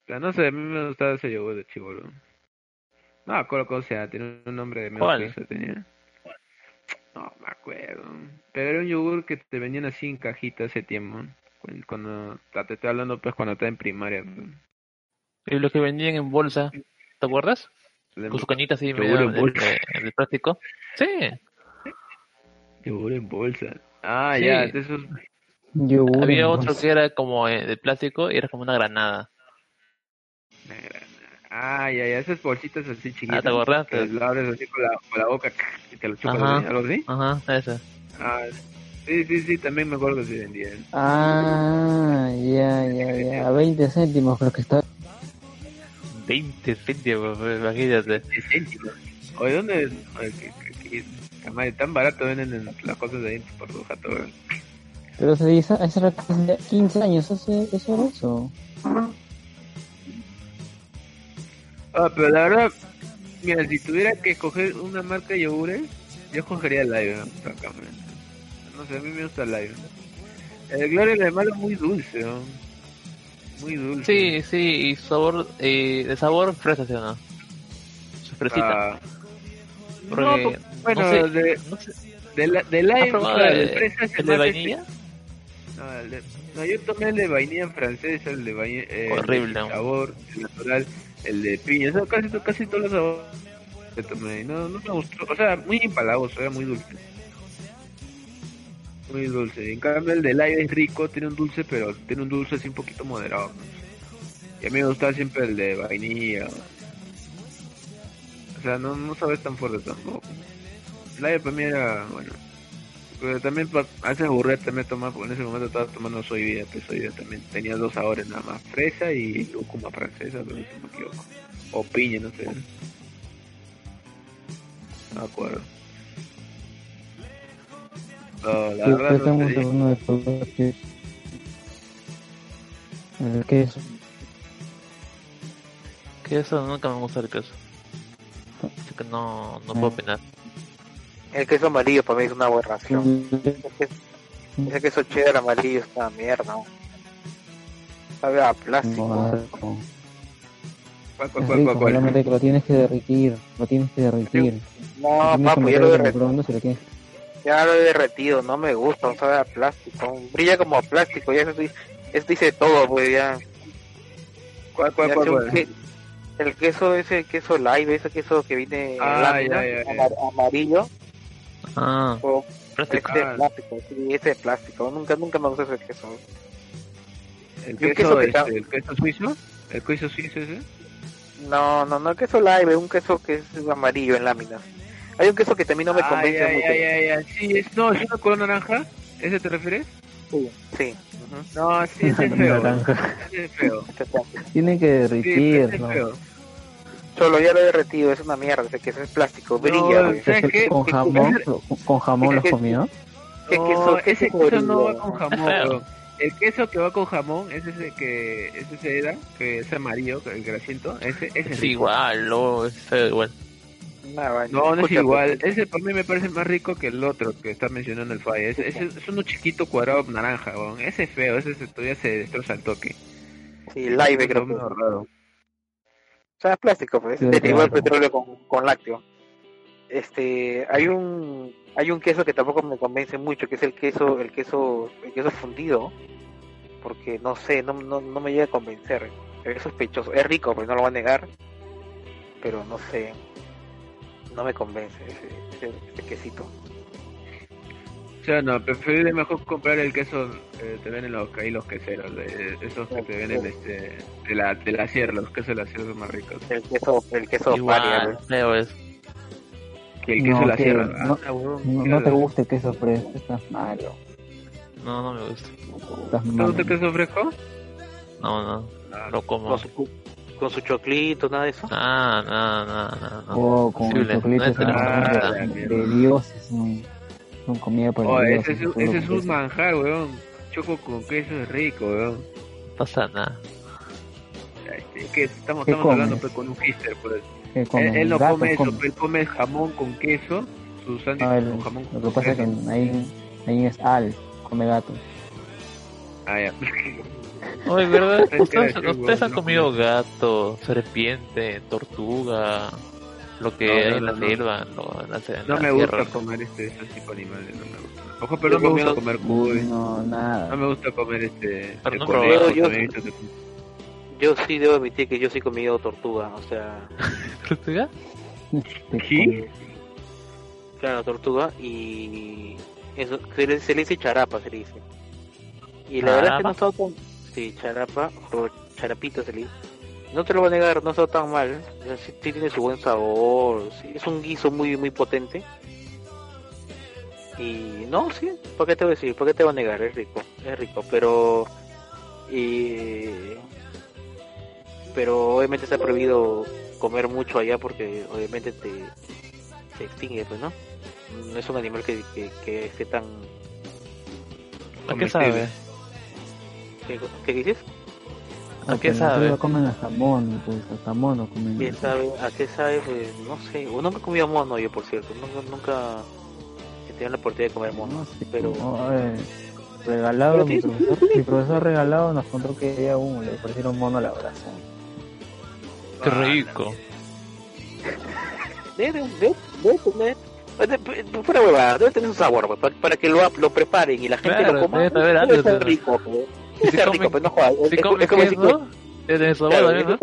No sé, a mí me gustaba ese yogur de chivolo. No me acuerdo cómo sea, tiene un nombre de ¿Cuál? pienso tenía. No me acuerdo. Pero era un yogur que te venían así en cajita hace tiempo. Cuando, cuando te estoy hablando pues cuando estaba en primaria. Y los que vendían en bolsa, ¿te acuerdas? Con su cañita así medio en de, bolsa. de- de plástico. Sí, Yogur en bolsa. Ah, Sí. ya. Yogur había otro bolsa. que era como eh, de plástico y era como una granada. Ah, ya, ya, esas bolsitas así chiquitas. Ah, ¿te acuerdas? Que lo abres así con la, con la boca y te lo chupas Ajá. así, algo así. Ajá, ese. Ah, sí, sí, sí, también me acuerdo que se vendían. Ah, ya, ya, ya. A 20 céntimos creo que está. 20 céntimos, pues, imagínate. De céntimos. Oye, ¿dónde? Oye, que, tan barato venden en las cosas de ahí por tu jato. Pero se dice, hace rato, hace 15 años, hace eso era eso. Ah, pero la verdad, mira, si tuviera que escoger una marca de yogures, yo escogería Live, ¿no? francamente. No sé, a mí me gusta Live. El Gloria de malo es muy dulce, ¿no? Muy dulce. Sí, sí, y sabor, eh, de sabor fresa, ¿sí o no? Fresita. Ah, Porque, no, pues, bueno, no sé, de, no sé, de, la, de ¿has Live, probado claro, de fresa es el de vainilla? No, el de- no, yo tomé el de vainilla en francés, el de vainilla, eh, Horrible. el sabor, el natural, el de piña, eso casi, casi todos los sabores que tomé, no, no me gustó, o sea, muy empalagoso, era muy dulce. Muy dulce, en cambio el de live es rico, tiene un dulce, pero tiene un dulce así un poquito moderado. ¿no? Y a mí me gustaba siempre el de vainilla. O sea, no, no sabes tan fuerte tampoco. Live para mí era, bueno, pero también a veces aburría también tomar, porque en ese momento estaba tomando soy vida, pues soy vida también. Tenía dos sabores nada más, fresa y lúcuma francesa, no me equivoco. O piña, no sé. No me acuerdo. No, la verdad no un segundo de que el queso. Queso, nunca me gusta el queso. Así que no, no puedo opinar. El queso amarillo para mí es una aberración. Ese queso cheddar amarillo es una mierda. ¿no? Sabe a plástico. Marco. ¿Cuál, Es cuál, cuál, solamente que lo tienes que derretir, lo tienes que derretir. No, papu, ya lo, en ya lo he derretido. No me gusta, no sabe a plástico. Brilla como a plástico. Ya eso, eso dice todo, pues ya. ¿Cuál, cuál, Ya cuál, sé un cuál? que- el queso, ese queso live, ese queso que viene en Ah, lámina, ya, ya, ya. amar- amarillo, Ah, o plástico. Ah. plástico, sí, ese de plástico. Nunca, nunca me gusta ese queso. ¿El queso, queso que este, está- el queso suizo? ¿El queso suizo ese? No, no, no, el queso live, un queso que es amarillo en láminas. Hay un queso que también no me convence mucho. ya, ya, ya. Sí, es, no, es una color naranja. ¿Ese te refieres? Sí. No, sí, ese es feo. Naranja. Ese es feo. Tienen que Sí, ese es derretirlo. feo. Solo ya lo he derretido, es una mierda, ese queso es plástico, brilla, No. ¿sabes qué? con jamón, con, con jamón lo has ¿Qué- comido. ¿Qué No, queso- qué ese queso no va con jamón. El queso que va con jamón es ese que es ese era, que es amarillo, el grasiento, ese, ese es Es igual, luego es igual. No, no es igual. Ese por mí me parece más rico que el otro que está mencionando el Fire. Ese, ese es uno chiquito cuadrado naranja, weón. Ese es feo, ese se, todavía se destroza el toque. Sí, live creo Es que. O sea, es plástico, pues. Sí, del claro. petróleo con, con lácteo. Este, hay un hay un queso que tampoco me convence mucho, que es el queso el queso el queso fundido, porque no sé, no, no, no me llega a convencer. Es sospechoso, es rico, pues no lo voy a negar, pero no sé, no me convence ese, ese, ese quesito. O sea, no, preferible mejor comprar el queso eh, te venden los, ahí los queseros, de, esos que te venden este, de la, de la sierra, los quesos de la sierra son más ricos. El queso, el queso paria, Igual, feo es. Que el queso de No, la que sierra. no- Ah, No, ¿qué no te gusta el queso fresco, estás malo. No, no me gusta. Estás ¿Te malo. gusta el queso fresco? No, no, Ah, no como. su, con su choclito, nada de eso. Ah, no, no, no, no. Oh, con Posible, chocolates no nada, de, mierda. de dioses, son, son comida para Oh, dioses. ese, es, ese un manjar, weón. Choco con queso es rico, weón. No pasa nada. Que estamos, ¿Qué estamos hablando pues, con un hipster, pues. ¿Qué Él, él no Gato come eso, come. él come jamón con queso, su sándwich No, él- con jamón lo con que pasa es que queso. ahí, ahí es Al, come gato. Ah, ya. Oye, ¿verdad? Ustedes, han no comido gato, serpiente, tortuga, lo que No, hay no, en la no, no. selva, lo- en la, en No la me gusta comer este, ese tipo de animales, no me gusta. Ojo, pero no me gusta comer cuy. No, No nada. me gusta comer este. Pero el no conejo, también Yo- sí debo admitir que yo sí he comido tortuga, o sea, ¿Tortuga? ¿Sí? claro, tortuga y eso se le, se le dice charapa, se le dice. Y la verdad es que no tan sí, charapa o charapito se le dice. No te lo voy a negar, no estado tan mal. sí, sí tiene su buen sabor, sí, es un guiso muy muy potente. Y no, sí, ¿por qué te voy a decir? ¿Por qué te voy a negar? Es rico, es rico, pero y pero obviamente está prohibido comer mucho allá porque obviamente te se extingue, pues, ¿no? No es un animal que, que, que esté tan... ¿A qué sabe? ¿Qué, qué dices? ¿A qué Porque sabe? no comen a jamón, pues a jamón no comen. ¿Quién sabe? ¿A qué sabe? Pues no sé. O nunca comido mono yo, por cierto. Nunca, nunca he tenido la oportunidad de comer mono. No sé, pero no, eh, regalado, Pero mi profesor, mi profesor regalado nos contó que había uno, le parecieron mono a la brasa. Qué rico. debe, debe, debe tener... debe- debe- Fuera huevada, debe tener un sabor, pues, para, para que lo, lo preparen y la gente Claro, lo coma. debe saber debe algo, ser pero- rico, pues. Si comen- rico, pues no jodas. Si Es- comes es como si- queso, tiene sabor Claro, también, ¿no?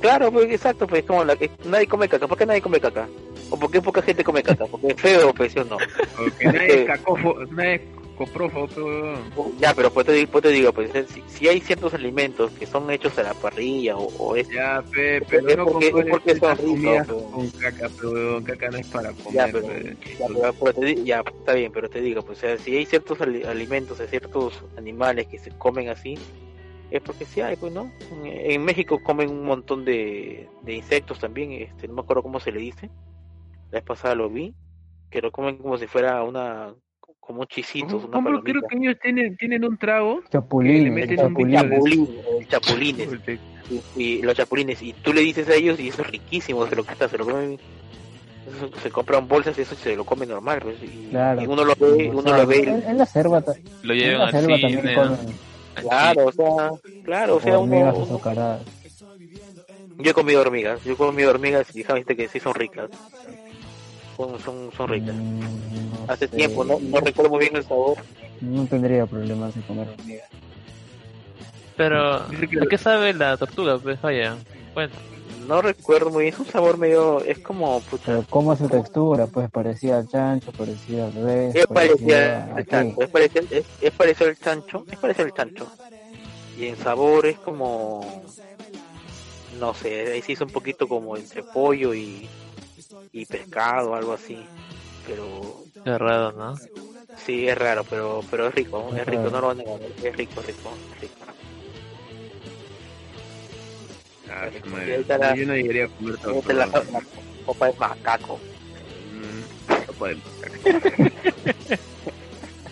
Claro, pues exacto, pues como la que nadie come caca. ¿Por qué nadie come caca? ¿O por qué poca gente come caca? Porque es feo, pues ¿sí o no. Porque nadie es cacofo, nadie es pero... Ya, pero pues te, digo- pues te digo, pues si, si hay ciertos alimentos que son hechos a la parrilla o, o es Ya, pe, Es pero no porque- es porque son ricos, con caca, pero caca no es para comer. Ya, pero- pe. Ya, pero- pero te di- ya, está bien, pero te digo, pues o sea, si hay ciertos ali- alimentos, hay ciertos animales que se comen así, es porque sí hay, pues, ¿no? En, en México comen un montón de, de insectos también, este, no me acuerdo cómo se le dice, la vez pasada lo vi, que lo comen como si fuera una, como un chisito, una ¿Cómo palomita. creo que ellos tienen, tienen un trago? Chapulín, le el meten un chapulín. el chapulines, y, y los chapulines, y tú le dices a ellos, y eso es riquísimo, se lo quita, se lo comen, se compran bolsas y eso se lo come normal, pues, y, Claro. y uno lo ve, O uno sea, lo ve, En, en la selva, Lo en llevan la al cine, comen Claro, o sea, claro, o sea, hormigas uno- azucaradas. yo he comido hormigas, yo he comido hormigas y déjame que sí son ricas, son, son, son ricas. Mm, no Hace sé. tiempo, no, no recuerdo muy bien el sabor, No tendría problemas en comer hormigas. Pero, ¿a qué sabe la tortuga? Pues vaya, bueno, no recuerdo muy bien, es un sabor medio, es como, puta, Pero como su textura, pues parecía al chancho, parecía al res, es parecida parecía al chancho, es parecido, es, es parecido al chancho, es parecido al chancho, y en sabor es como, no sé, ahí sí es un poquito como entre pollo y, y pescado, algo así, pero qué raro, ¿no? Sí, es raro, pero pero es rico, Es es rico, no lo voy a negar, es rico, rico, rico. Ah, la- Yo no llegaría a comer Esta es la, tortuga. la copa de macaco. Mm, sopa de macaco.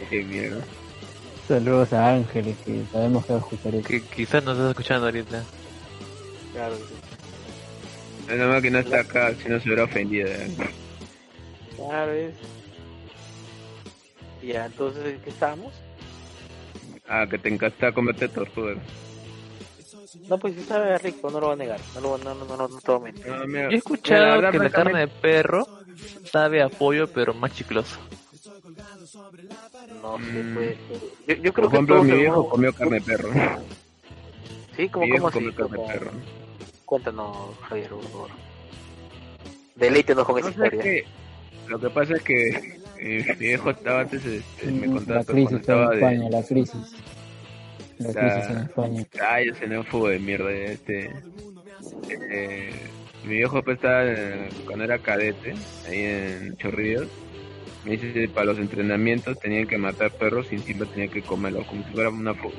Qué mierda. Saludos a Ángeles, que sabemos que va a escuchar esto. Que quizás nos estás escuchando ahorita. Claro, Nada más que no está acá, si no se hubiera ofendido. ¿eh? claro es. Ya, entonces, ¿en ¿qué estamos? Ah, que te encanta comerte tortuga. No, pues sí sabe rico, no lo voy a negar, no lo no, no, no, no, no te voy a mentir. No, mira, Yo he escuchado mira, verdad, que la carne de perro sabe a pollo, pero más chicloso. No sé, Mm. pues. Yo, yo creo Por que ejemplo, todos mi viejo comió carne de perro. Sí, como como así. comió carne de Como- perro. Cuéntanos, Javier, por favor. Deleítenos con esa historia. que lo que pasa es que eh, mi viejo estaba antes, este, me Mm, contaba la cuando crisis en estaba de... España, la crisis. La O sea, crisis en España. Ay, ese neófobo de mierda, este... eh, mi viejo pues estaba, eh, cuando era cadete, ahí en Chorrillos, me dice que para los entrenamientos tenían que matar perros y encima tenían que comerlos, como si fuera una como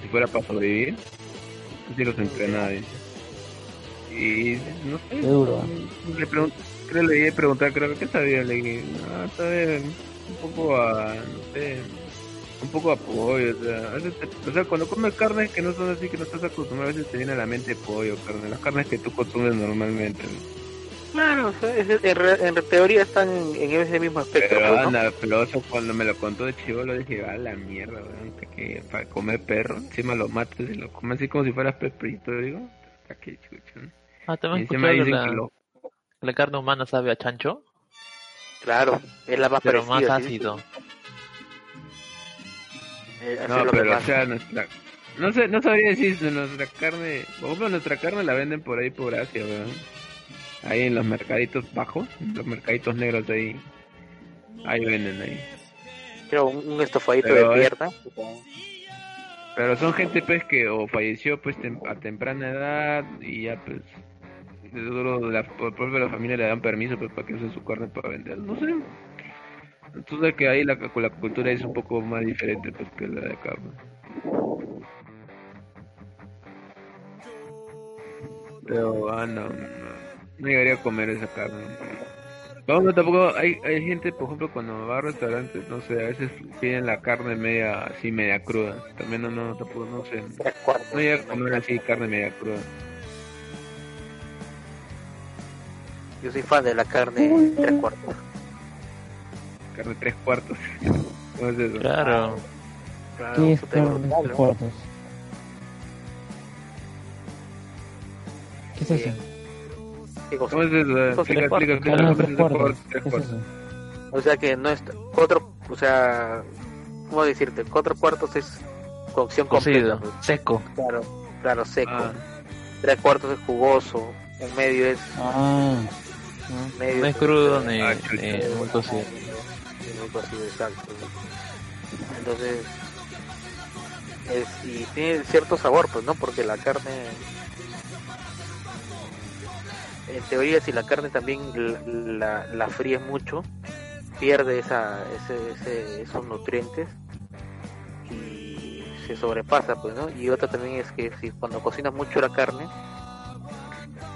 si fuera para sobrevivir. Así los entrenaba, dice. Y no sé, Qué duro. le pregunté, creo le iba a preguntar, creo que sabía, le dije, no, sabe un poco a, no sé, un poco a pollo, o sea, a veces te- o sea, cuando comes carnes que no son así, que no estás acostumbrado, a veces te viene a la mente pollo, carne, las carnes que tú consumes normalmente. ¿no? Claro, o sea, es- en, en teoría están en ese mismo espectro. Pero pues, ¿no? anda, pero eso cuando me lo contó de chivo lo dije, a la mierda, weón, que para comer perro, encima lo matas y lo comes así como si fueras peprito, digo, chucha. Ah, también escuchado que la, que lo, la carne humana sabe a chancho, Claro, es la más pero más ácido. Eh, No, pero o sea, nuestra... No sé, no sabría decir si nuestra carne... Por ejemplo, nuestra carne la venden por ahí por Asia, weón. Ahí en los mercaditos bajos, los mercaditos negros de ahí. Ahí venden ahí. Creo un, un estofadito Pero de pierna. Pero son gente pues que o falleció pues tem- a temprana edad y ya pues de duro la, por propio la familia le dan permiso pues para que use su carne para vender, no sé. Entonces que ahí la, la cultura es un poco más diferente pues que la de acá. pues. Pero, ah, no, no, no llegaría a comer esa carne. Vamos, no, tampoco, hay, hay gente, por ejemplo, cuando va a restaurantes, no sé, a veces piden la carne media, así, media cruda. También no, no, tampoco, no sé. No llega a comer así carne media cruda. Yo soy fan de la carne tres cuartos. Carne tres cuartos. ¿Cómo es eso? Claro. Claro, ¿Qué es puta, carne claro. tres cuartos? ¿Qué es eso? ¿Qué cosa? ¿Cómo es eso? O sea que no es cuatro, o sea, ¿cómo decirte? Cuatro cuartos es cocción completa. Cocido, pues. seco. Claro, claro, seco. Ah, Tres cuartos es jugoso. En medio es Ah, medio. No es crudo ni, Ah, chucha. ni muy cocido. Muy cocido, exacto. Entonces, es, y tiene cierto sabor, pues, ¿no? Porque la carne, en teoría, si la carne también la, la, la fríes mucho, pierde esa, ese, ese- esos nutrientes y se sobrepasa, pues, ¿no? Y otra también es que si cuando cocinas mucho la carne,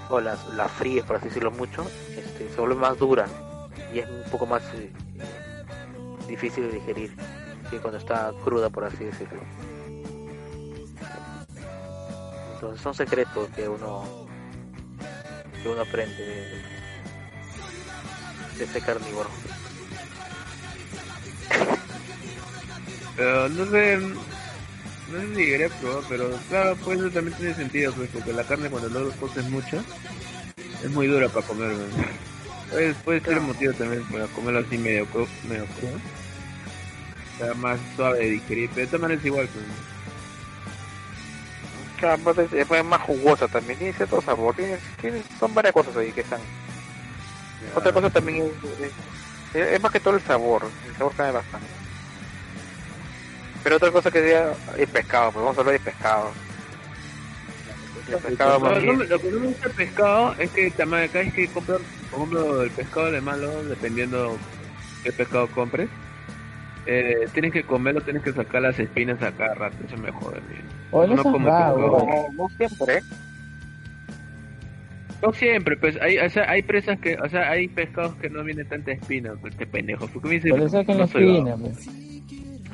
o la, la fríes, por así decirlo, mucho, este, se vuelve más dura y es un poco más eh, difícil de digerir que cuando está cruda, por así decirlo. Entonces son secretos que uno que uno aprende de, de este carnívoro. Pero no no sé si llegaría a probar, pero claro, pues eso también tiene sentido, pues, porque la carne cuando lo coces mucho, es muy dura para comer, man. Puede, ser el motivo también para comerlo así medio, cru- medio crudo. O sea, más suave de digerir, pero de todas maneras igual, pues. Claro, es, es más jugosa también, tiene cierto sabor, tiene, tiene- son varias cosas ahí que están. Otra cosa también es, es, es más que todo el sabor, el sabor cambia bastante. Pero otra cosa que sería el pescado, pues vamos a hablar de pescado. El No, no lo que no me gusta del pescado es que también acá es que comprar, por ejemplo, el pescado de malo, dependiendo qué pescado compres, eh, tienes que comerlo, tienes que sacar las espinas a cada rato, eso me jode. tío. o No no como pescado. no, no siempre, ¿eh? No siempre, pues hay, o sea, hay presas que, o sea, hay pescados que no vienen tanta espina, pues te pendejo. ¿Por qué me? Pero la no soy espina, pues.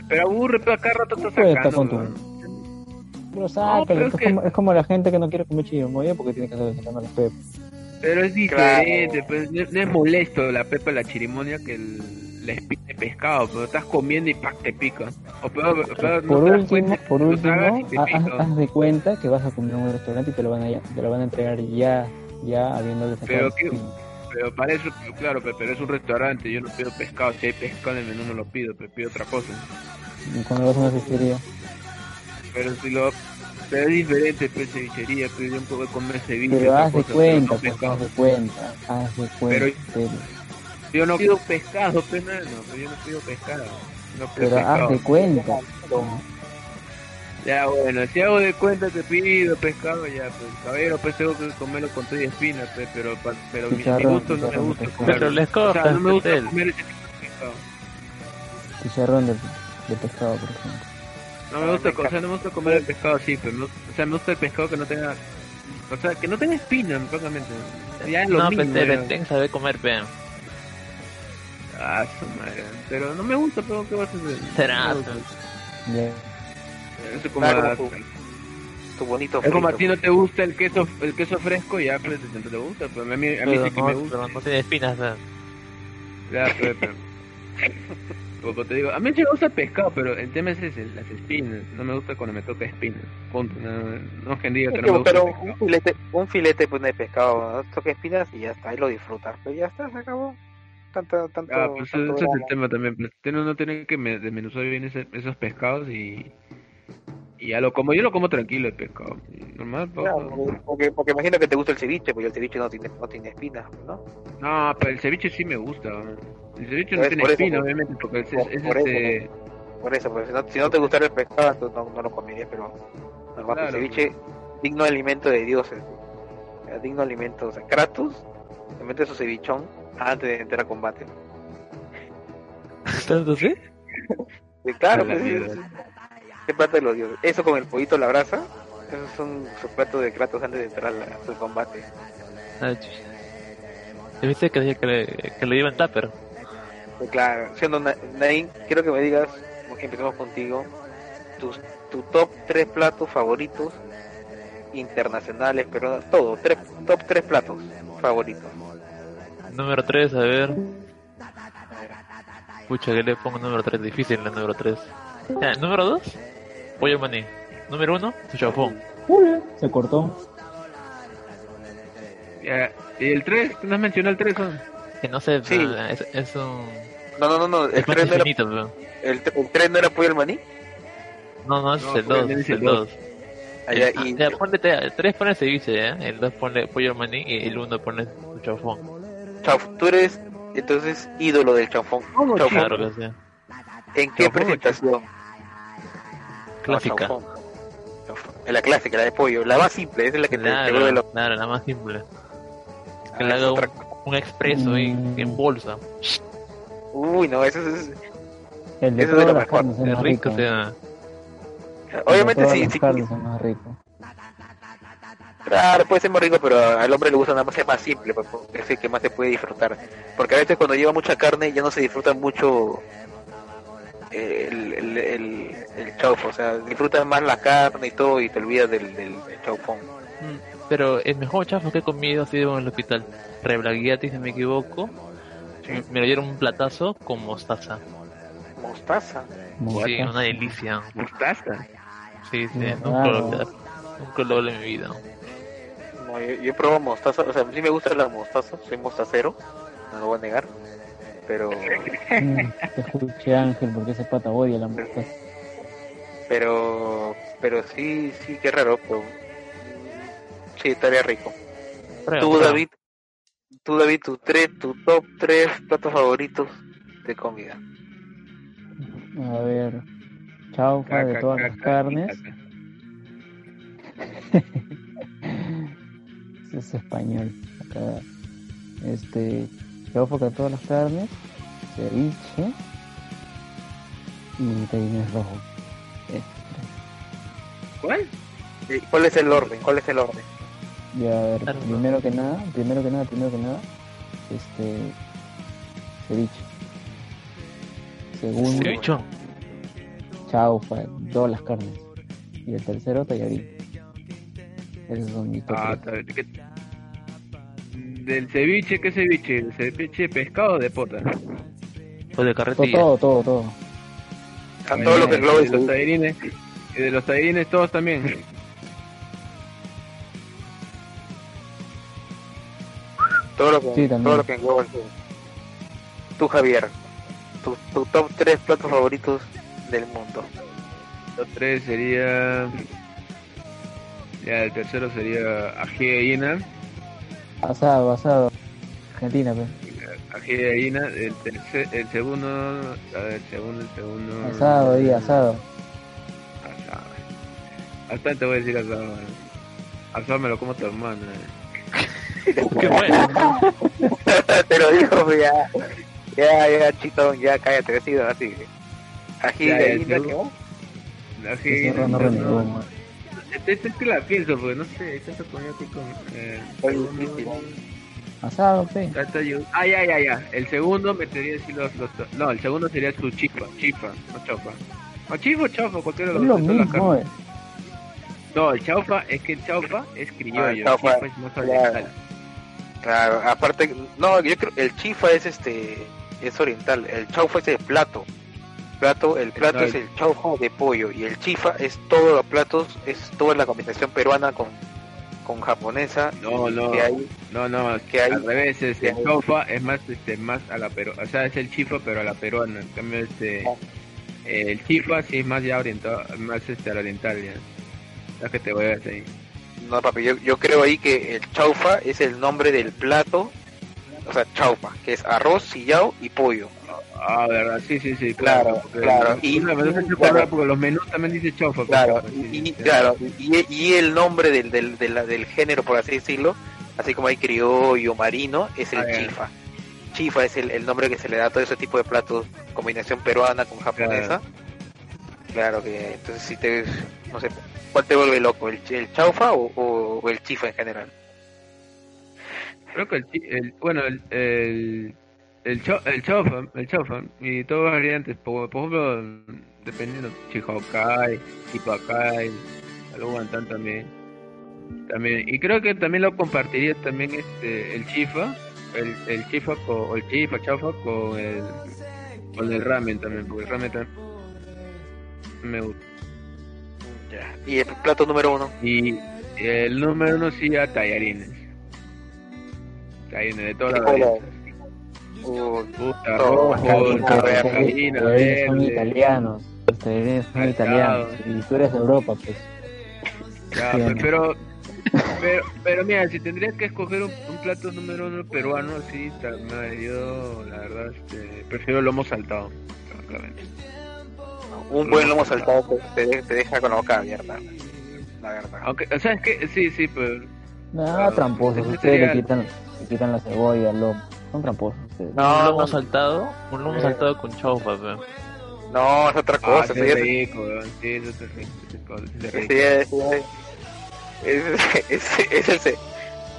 Pero aburre, pero acá rato estar sacando. con tu- ¿no? Pero sácalo, pero es que- como, es como la gente que no quiere comer chirimoya porque tiene que estar sacando las pepas. Pero es diferente, pues no, no es molesto la pepa de la chirimonia que el, la espina de pescado, pero estás comiendo y ¡pac! te pica. O peor, peor, no por te das último, cuenta, por último, haz, haz de cuenta que vas a comer en un restaurante y te lo van a, te lo van a entregar ya, ya habiéndole sacado Pero espina. Pero para eso, claro, pero, pero es un restaurante, yo no pido pescado, si hay pescado en el menú no lo pido, pero pido otra cosa. Y cuando vas a una cevichería, Pero si lo... Pero es diferente, pues cevichería, pero yo puedo comer ceviche, pero haz de cuenta, no pues, haz de cuenta, haz de cuenta. Pero- Yo no pido pescado, pues no, pero yo no pido pescado. No pido pero pescado. haz de cuenta. Ya bueno, si hago de cuenta que pido pescado, ya pues caballero, pues tengo que comerlo con todo y espinas, pues, pero, pa- pero mi, gusto no me gusta pescado. Pero comerlo. le O sea, no me gusta comer ese tipo de pescado. Chicharrón de, de pescado, por ejemplo. No me gusta, o sea, no me gusta comer el pescado así, pero no, o sea, me gusta el pescado que no tenga, o sea, que no tenga espina, prácticamente. Ya es lo No, mismo. Petel, ya. ten saber comer, pe. Ah, su madre. Pero no me gusta, pero ¿qué vas a hacer? Será, No. Eso es como, Claro, a- como tu bonito es como a frito, ti no te gusta el queso, el queso fresco, ya pues no te gusta, pero a mí, a mí Pero sí que no, me gusta. pero no tiene espinas, pe. Ya, pero, pero- como te digo, a mí sí me gusta el pescado, pero el tema es ese, las espinas. No me gusta cuando me toca espinas. Punto. No, no es que diga que no me gusta pero un filete, un filete pues, de pescado, ¿no? toque espinas y ya está, ahí lo disfrutas. Pero ya está, se acabó. Tanto, tanto, Ah, pues tanto ese es el tema también. Pues, tiene- uno tiene que me- desmenuzar bien ese- esos pescados y, y ya lo como. Yo lo como tranquilo el pescado. Normal, Claro, porque- porque, porque imagino que te gusta el ceviche, porque el ceviche no tiene, no tiene espinas, ¿no? No, pero el ceviche sí me gusta. El ceviche no tiene por eso, espina, pues. obviamente, porque es, Por- es por este... Por eso, porque si no, si no te gustara el pescado, entonces no, no lo comerías, pero normal, Claro, el ceviche, digno alimento de dioses, digno alimento, o sea, Kratos se mete su cevichón antes de entrar a combate. ¿Tanto sí? Claro, pues, ¿Qué parte de los dioses? Eso con el pollito a la brasa, Esos son sus platos de platos antes de entrar al, al combate. Ah, chucha. Yo viste que decía que le, que le en tupper. Pues claro, siendo Na- Nain, quiero que me digas, empecemos contigo, tus, tu top 3 platos favoritos internacionales, pero todo, tres, top 3 platos favoritos. Número 3, a ver. Pucha, que le pongo número 3, difícil el número 3. Ya, número 2, pollo maní. Número 1, su se cortó. Ya, ¿Y el 3? ¿No has mencionado el 3? Que no sé, Sí. pero es, es un. No, no, no, no, el Es más 3 no era, pero. el, el no era pollo al maní. No, no, es No, el pollo 2, maní es es el el 2. Allá, y, Ya, ponle, el 3 pone ceviche, ¿eh? El 2 pone pollo al maní y el 1 pone su chafón. Chauf- tú eres entonces ídolo del chaufón. Chaufón. Claro que sí. ¿En qué Chaufón, presentación? Clásica. En la clásica, la de pollo, la más simple, esa es la que te, te vuelve Claro, loco. claro, la más simple. Que Ah, le es haga otra un, un expreso ahí Mm. en bolsa. Uy, no, eso es. El de Eso es lo mejor. es Es más rico, rico. o sea. Obviamente sí, sí. carnes es más rico. Claro, puede ser muy rico, pero al hombre le gusta nada más ser más simple, pues, porque es el que más se puede disfrutar. Porque a veces cuando lleva mucha carne ya no se disfruta mucho el, el, el, el chaufo, o sea, disfrutas más la carne y todo y te olvidas del, del, del chaufón. Mm, Pero el mejor chafo que he comido ha sido en el hospital. Reblaguiati, si no me equivoco. Me- Me lo dieron un platazo con mostaza. Mostaza. Sí, una delicia. Mostaza. Sí, sí, Mm, nunca lo. Nunca lo en mi vida. No, yo, yo he probado mostaza, o sea, sí me gusta la mostaza, soy mostacero, no lo voy a negar, pero Mm, te escuché Ángel porque ese pata odia la mostaza. pero pero sí, sí, qué raro, pero sí, estaría rico. Prueba, Tú, prueba. David, tú, David, tu, tres, tu top 3 platos favoritos de comida. A ver, chaufa de Caca, todas las caca, carnes. caca. Ese es español. Acá, este, chaufa de todas las carnes, ceviche y tallarines rojos. Este, ¿Cuál? ¿Cuál es el orden? ¿Cuál es el orden? Ya, a ver, Claro. primero que nada, primero que nada, primero que nada, este, ceviche. Segundo, Cevichón. chaufa, todas las carnes. Y el tercero, tallarín. Esos son mis Ah. ¿Qué- Del ceviche, ¿qué ceviche? ¿El ceviche de pescado o de pota? O de carretilla. todo, todo, todo. A todo lo que engloba de los ceviche. tallarines. Y de los tallarines todos también. Todo lo que, Sí, también. todo lo que engloba el ceviche. Tú, Javier, tu, tu top 3 platos favoritos del mundo. Los tres sería... Ya, el tercero sería ají de gallina. Asado, asado. Argentina, pues. Ají de gallina. El, tercer, el segundo... A ver, el segundo, el segundo... Asado, ahí, asado. Asado. Hasta te voy a decir asado. eh. Asado me lo como tu hermana. eh. Qué bueno. Te lo digo, pues, ya. Ya, ya, chitón, ya cállate, decido así. Ají de gallina. ¿qué? Ají de gallina. Man. Este, este es que la pienso, pues no sé, esta se pone así con. Eh, Está difícil. Asado, pe. Está- está yo- Ah, ya, ya, ya. El segundo metería así los, los. No, el segundo sería su chifa, chifa, no chaufa. O chifa o chaufa, cualquiera de Es los de carnes. eh. No, el chaufa, es que el chaufa es criollo, Ah, el el chaufa, chifa es más oriental. claro. Claro, aparte, no, yo creo el chifa es este, es oriental, el chaufa es el plato. Plato, el plato es el- chaufa de pollo y el chifa es todos los platos, es toda la combinación peruana con, con japonesa No, no, que hay. no, no, que hay- al revés, es, que el chaufa es más, este, más a la peruana, o sea, es el chifa pero a la peruana, en cambio este, Ah. el chifa sí es más ya orientado, más este, al oriental ya. Ya que te voy a decir. No, papi, yo, yo creo ahí que el chaufa es el nombre del plato, o sea, chaufa, que es arroz, sillao y pollo. Ah, verdad, sí, sí, sí, Claro, claro. claro, y- claro. porque los menús también dice chaufa. pues, Claro, y, claro, y, y el nombre del, del, del género, por así decirlo, así como hay criollo, marino, es el Ah, chifa. Chifa es el, el nombre que se le da a todo ese tipo de platos, combinación peruana con japonesa. Claro, que entonces si te, no sé, ¿Cuál te vuelve loco? ¿El, el chaufa o, o- o el chifa en general? Creo que el, el bueno, el, el, el, cho- el chofan, el chofan, y todas variantes, por, por ejemplo, dependiendo, Chihokai, Chipakai, algo guantán también. También, y creo que también lo compartiría también este, el chifa, el, el chifa con, o el chifa, chaufa con el, con el ramen también, porque el ramen también me gusta. Ya. ¿Y el plato número uno? Y el número uno sí a tallarines. Tallarines de todas las Puta, rojo, son italianos. Ustedes son Saltado. italianos. Y tú eres de Europa, pues. Sí, ¿no? pero, pero, pero mira, si tendrías que escoger un, un plato número uno peruano, sí, ta- madre, yo la verdad este, prefiero lomo saltado, francamente. un buen lomo saltado te, te te deja con la boca abierta. La verdad. Aunque, o sea, es que sí, sí, pero Nada, Claro, tramposos. Ustedes le quitan, le quitan la cebolla, el lomo. Son tramposos ustedes. un No, lomo no, saltado, un lomo Eh. saltado con chaufa, pe. no, es otra ah, cosa. sí eso es rico, weón, sí, eso es rico, ese es es es- ese- ese- ese es el-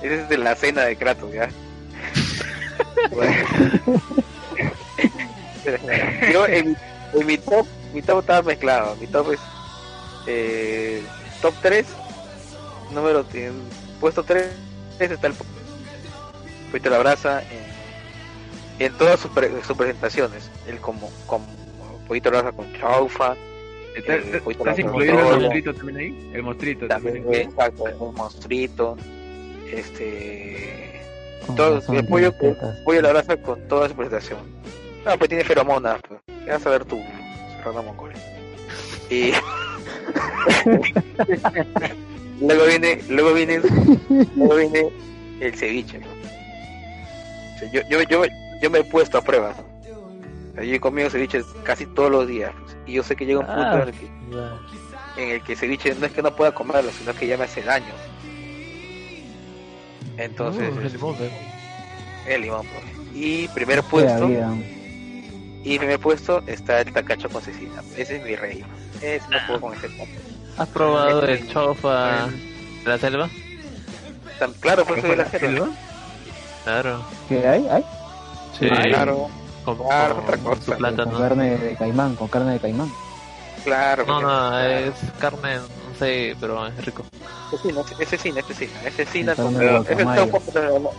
ese es de la cena de Kratos, ¿ya? Yo en, en mi top, mi top estaba mezclado. Mi top es eh, top 3, número en puesto 3 está el Poquito la brasa en, en todas sus, pre- sus presentaciones. El como, como poquito la brasa con chaufa, ¿Estás, incluyendo todo. el monstruito también ahí? El monstruito también. exacto, un monstruito, este todo el pollo, pollo a la brasa con toda su presentación. No, pues tiene feromonas, pues. ¿Qué vas a ver tú, Serrano Mongol? Y luego viene, luego viene, luego viene el ceviche. ¿no? O sea, yo, yo, yo, yo me he puesto a prueba. ¿no? O sea, Yo he comido ceviche casi todos los días. pues, Y yo sé que llega un punto Ah. en el que en el que ceviche no es que no pueda comerlo, sino que ya me hace daño. Entonces, Uh, el limón, pe. el limón. pues. Y primer puesto, vida. y primer puesto está el tacacho con cecina. Ese es mi rey. Ese no puedo con ese. ¿Has probado el chaufa de la selva? Tan claro, pues soy de la ¿Fue selva. Claro. ¿Qué hay? ¿Hay? Sí, Claro, con, claro, con otra cosa. Con plátano. carne de caimán, con carne de caimán. claro. No, no, es carne, no sé, pero es rico. Cecina, es cecina, es cecina, es cecina con es pero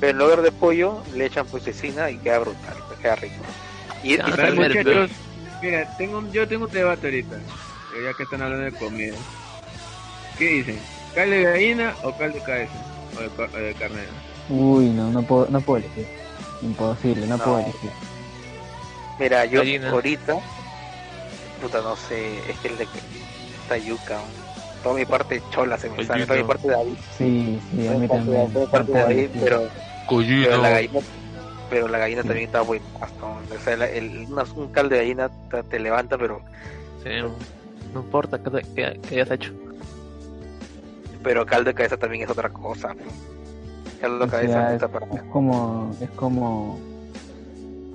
pero en lugar de pollo le echan pues cecina y queda brutal, pues, queda rico. Y, y- Ah, A ver, Tal vez, muchachos, mira, tengo, un- yo tengo un debate ahorita, eh, ya que están hablando de comida. ¿Qué dicen? ¿Caldo de gallina o caldo de cabeza? O de, o de carnero. Uy, no, no puedo, no puedo elegir. Imposible, no, No. puedo elegir. Mira, yo Gallina. ahorita, puta, no sé, es que el de esta yuca, toda mi parte chola se me El sale, toda mi parte de ahí, Sí, sí, a toda mi mí parte de- también. toda mi parte No de ahí, pero, pero la gallina, pero la gallina también está buena, o sea, la- el, una- un caldo de gallina te, te levanta, pero, Sí, no importa qué, qué, qué hayas hecho. pero caldo de cabeza también es otra cosa, pues. Cabeza es, como, es como,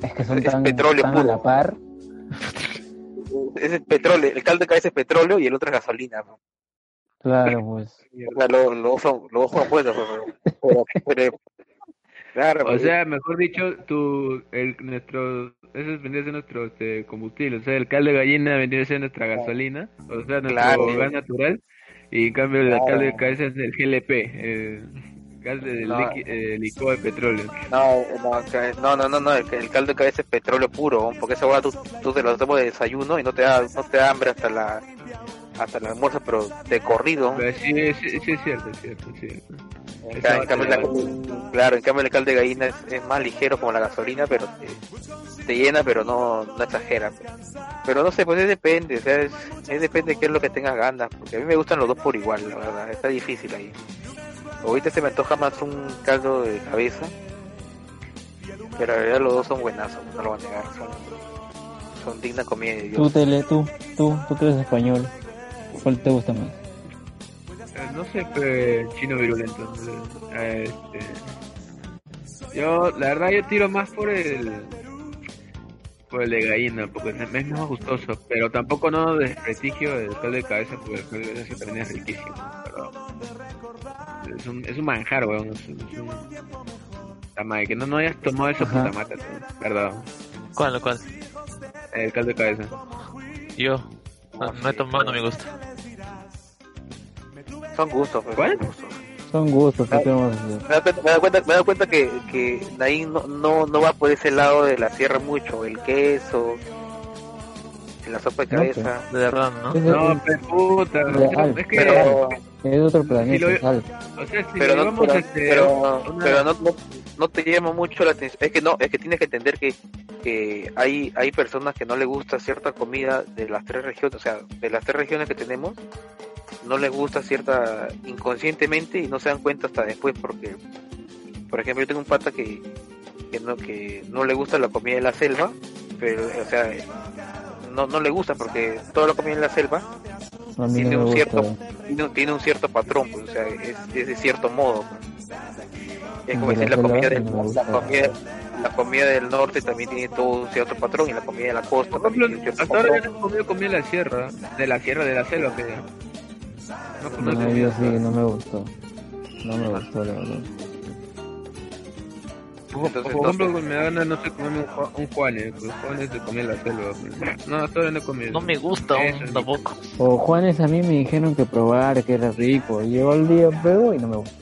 es que son Es tan, petróleo tan a la par. es petróleo, el caldo de cabeza es petróleo y el otro es gasolina, ¿no? Claro, pues. Lo, lo lo pero- claro, O pues, sea, mejor dicho, tu, el, nuestro, eso vendría a ser nuestro este, combustible. O sea, el caldo de gallina vendría a ser nuestra gasolina, o sea, nuestro Claro. gas natural. Y en cambio, el Claro. caldo de cabeza es el GLP, el gas de No. eh, licuado de petróleo. No, no, no, no, el, caldo de cabeza es petróleo puro, porque esa hueá tú, tú te lo tomas de desayuno y no te da, no te da hambre hasta la hasta el almuerzo, pero de corrido. Pero sí, sí, sí es cierto, es cierto, es cierto. En, ca- en cambio, la- claro, en cambio el caldo de gallina es, es más ligero como la gasolina, pero te, te llena, pero no, no exagera. Pero no sé, pues es depende, o sea, es, es depende de qué es lo que tengas ganas, porque a mí me gustan los dos por igual, la verdad, está difícil ahí. Ahorita se me antoja más un caldo de cabeza, pero en realidad los dos son buenazos, no lo voy a negar, son, son digna comida de Tú, Dios. Tele, tú, tú, tú que eres español. ¿Cuál te gusta más? Eh, No sé, pero chino virulento. eh, Este, yo, la verdad, yo tiro más por el por el de gallina, porque es más gustoso, pero tampoco no desprestigio el caldo de cabeza, porque el caldo de cabeza también es riquísimo, pero es un, es un manjar, weón, es un, es un- La madre, que no, no hayas tomado eso, Ajá. puta mata, perdón, ¿Cuál, cuál? el caldo de cabeza. Yo. No, no he tomado, no me gusta. Son gustos, pues, ¿Cuál? son gustos. Son gustos, ¿qué te vamos a hacer? Me da cuenta, me da cuenta, me da cuenta que, que Naín no, no, no va por ese lado de la sierra mucho, el queso, la sopa de No, cabeza. De verdad, ¿no? Es, No, pero puta, es que, Pero, es otro planeta, Si lo- sal. o sea, si pero, no, pero, este, pero, una- pero no, no, no te llama mucho la atención. Es que no, es que tienes que entender que, que hay, hay personas que no les gusta cierta comida de las tres regiones, o sea, de las tres regiones que tenemos, no les gusta cierta inconscientemente y no se dan cuenta hasta después porque, por ejemplo, yo tengo un pata que, que no, que no le gusta la comida de la selva, pero, o sea, no, no le gusta porque toda la comida en la selva tiene no un gusta. cierto tiene, un- tiene un cierto patrón pues, o sea es, es de cierto modo pues. es como De decir la la comida, selva del, la, gusta. comida, la comida del norte también tiene todo un cierto patrón y la comida de la costa Por también ejemplo, hasta ahora yo patrón. no he comido comida de la sierra, de la sierra, de la selva, que no, no No, yo sí, no me gustó. No me gustó, la verdad. Por, Entonces, por no ejemplo, me da ganas, no sé, comerme un, un Juanes, pues Juanes de comida de la selva. pues. No, ahora no he comido. No me gusta aún tampoco. O Juanes a mí me dijeron que probar, que era rico. Llegó el día, pruebo y no me gustó.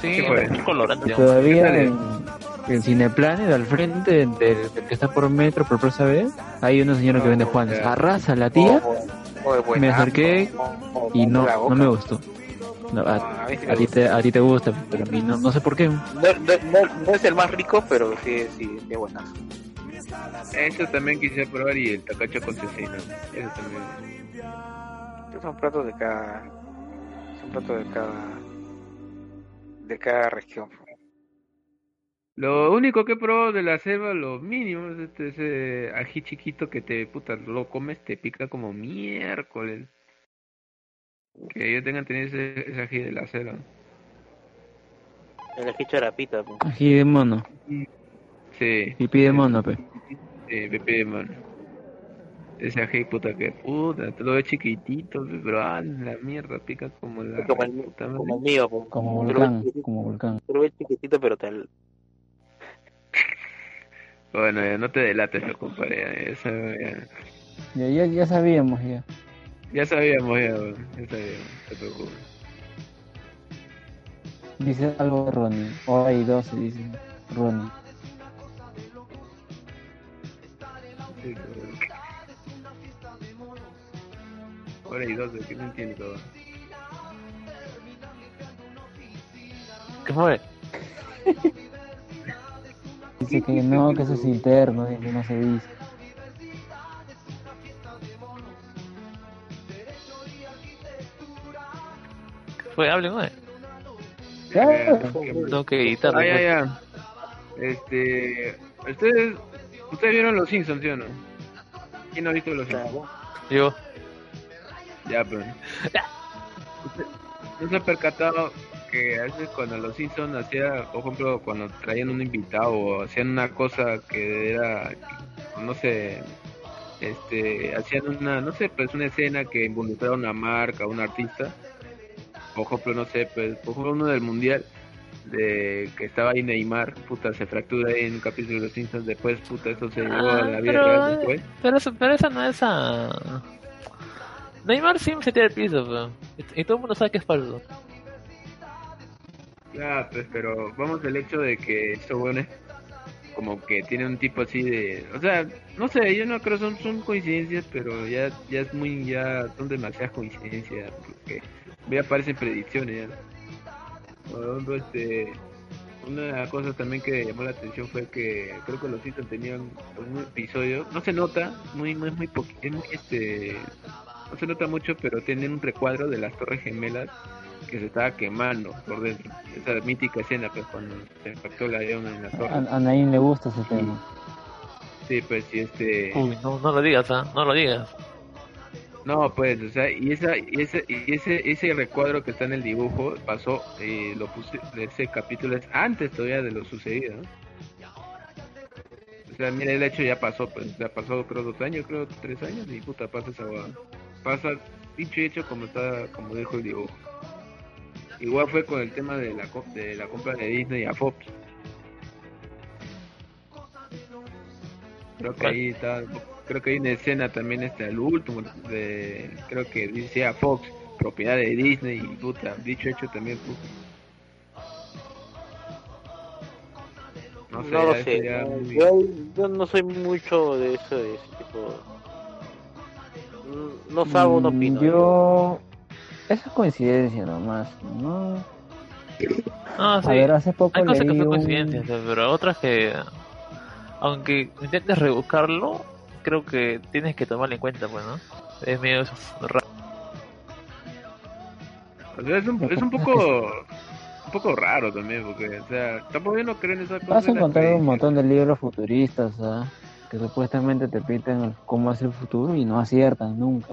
Sí, ¿Qué fue? es colorante. Todavía en, en Cineplanet, al frente del, del que está por metro, por Plaza B, hay una señora que vende Juanes. Arrasa la tía Oh, oh, me acerqué y no, no me gustó. No, a, ti te, a ti te gusta, pero a mí no, no sé por qué. no, no, no, no es el más rico pero sí sí es buenazo Eso también quise probar y el tacacho con cecina. Eso también. Estos son platos de cada son platos de cada de cada región Lo único que he probado de la selva, lo mínimo, es este ese ají chiquito que te, puta, lo comes, te pica como miércoles. Que yo tenga tenido ese, ese ají de la selva. el ají charapita pues. Ají de mono, Sí, pipí de mono, pe. sí, Pepe, mano. Ese ají, puta, que puta, te lo ves chiquitito, pe, pero ah, la mierda, pica como la como el, puta como el mío pues. Como Tú lo ves volcán, chiquitito- como volcán. tú lo ves chiquitito pero te Bueno, ya no te delates, lo compadre, ya, ya, ya, Ya, ya, ya sabíamos ya. ya sabíamos, ya, ya sabíamos, te preocupes. Dice algo de Ronnie. O hay 12, dice Ronnie. Sí, pero- Hora y dos, que no entiendo. ¿Qué fue? Dice que no, que eso es interno, dice, no se dice. ¿Qué fue? Hablen, güey. Ya, Tengo que editar. Ah, ya, ya. Este. Ustedes. Ustedes vieron los Simpsons, ¿sí o no? ¿Quién no ha visto los Simpsons? Yo. Ya, pero. ¿Usted ¿No se ha percatado que a veces cuando los Simpsons hacía, por ejemplo, cuando traían un invitado o hacían una cosa que era. No sé. Este. Hacían una. No sé, pues una escena que involucraba una marca, un artista. Por ejemplo, no sé, pues. Por ejemplo, uno del mundial de que estaba ahí Neymar, puta, se fractura ahí en un capítulo de los Simpsons, después, puta, eso se llevó a la vida pero, real después. pero, eso, pero esa no es a... Neymar siempre se tira al piso, pero... Y, y todo el mundo sabe que es falso. Claro, pues, pero vamos del hecho de que estos buenos como que tienen un tipo así de, o sea, no sé, yo no creo son son coincidencias, pero ya ya es muy ya son demasiadas coincidencias porque ya aparecen predicciones ya. Por este una de las cosas también que llamó la atención fue que creo que los Simpsons tenían un episodio, no se nota, muy muy muy poqui- es muy, este no se nota mucho, pero tienen un recuadro de las Torres Gemelas que se estaba quemando por dentro. Esa mítica escena, pues, cuando se impactó el avión en la torre. a, a Nain le gusta ese tema. Sí, pues, y este... Uy, no, no lo digas, ¿ah? No lo digas. No, pues, o sea, y, esa, y, ese, y ese, ese recuadro que está en el dibujo pasó, eh, lo puse, ese capítulo es antes todavía de lo sucedido, ¿no? O sea, mira, el hecho ya pasó, pues, ya pasó creo dos años, creo tres años, y puta, pasa esa. Pasa dicho y hecho como está, como dijo el dibujo. Igual fue con el tema de la, co- de la compra de Disney a Fox. Creo que ahí está, creo que hay una escena también este al último de, creo que dice a Fox, propiedad de Disney y puta, dicho hecho también puta. No sé, No lo sé. no, Yo, yo no soy mucho de eso, de ese tipo. Mm, No salgo, no Mm, opino. Yo. Eso es coincidencia nomás, ¿no? No, sí. A ver, hace poco Hay cosas que son un... coincidencias, pero otras que, aunque intentes rebuscarlo, creo que tienes que tomarlo en cuenta, pues, ¿no? Es medio raro. O sea, es un, es un poco un poco raro también, porque, o sea, tampoco yo no creo en esas cosas. Vas a encontrar un montón de libros futuristas, ¿ah? Que supuestamente te pintan cómo es el futuro y no aciertan nunca.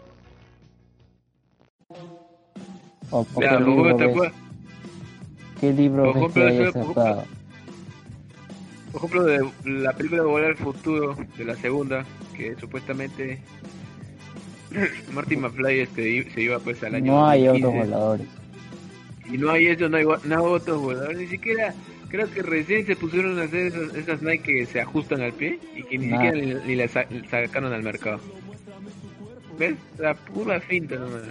O por Mira, qué libro te ves, acuerdas- qué libro por ves ejemplo, que haya eso- por ejemplo, acertado. Por ejemplo, de la película de Volar al Futuro, de la segunda, que supuestamente Martin McFly este, se iba pues al año No hay 2015, autos voladores. Y no hay eso, no hay, no hay otros voladores, ni siquiera, creo que recién se pusieron a hacer esas, esas Nike que se ajustan al pie y que ni Nah. siquiera ni, ni las sa- sacaron al mercado. ¿Ves? La pura finta nomás.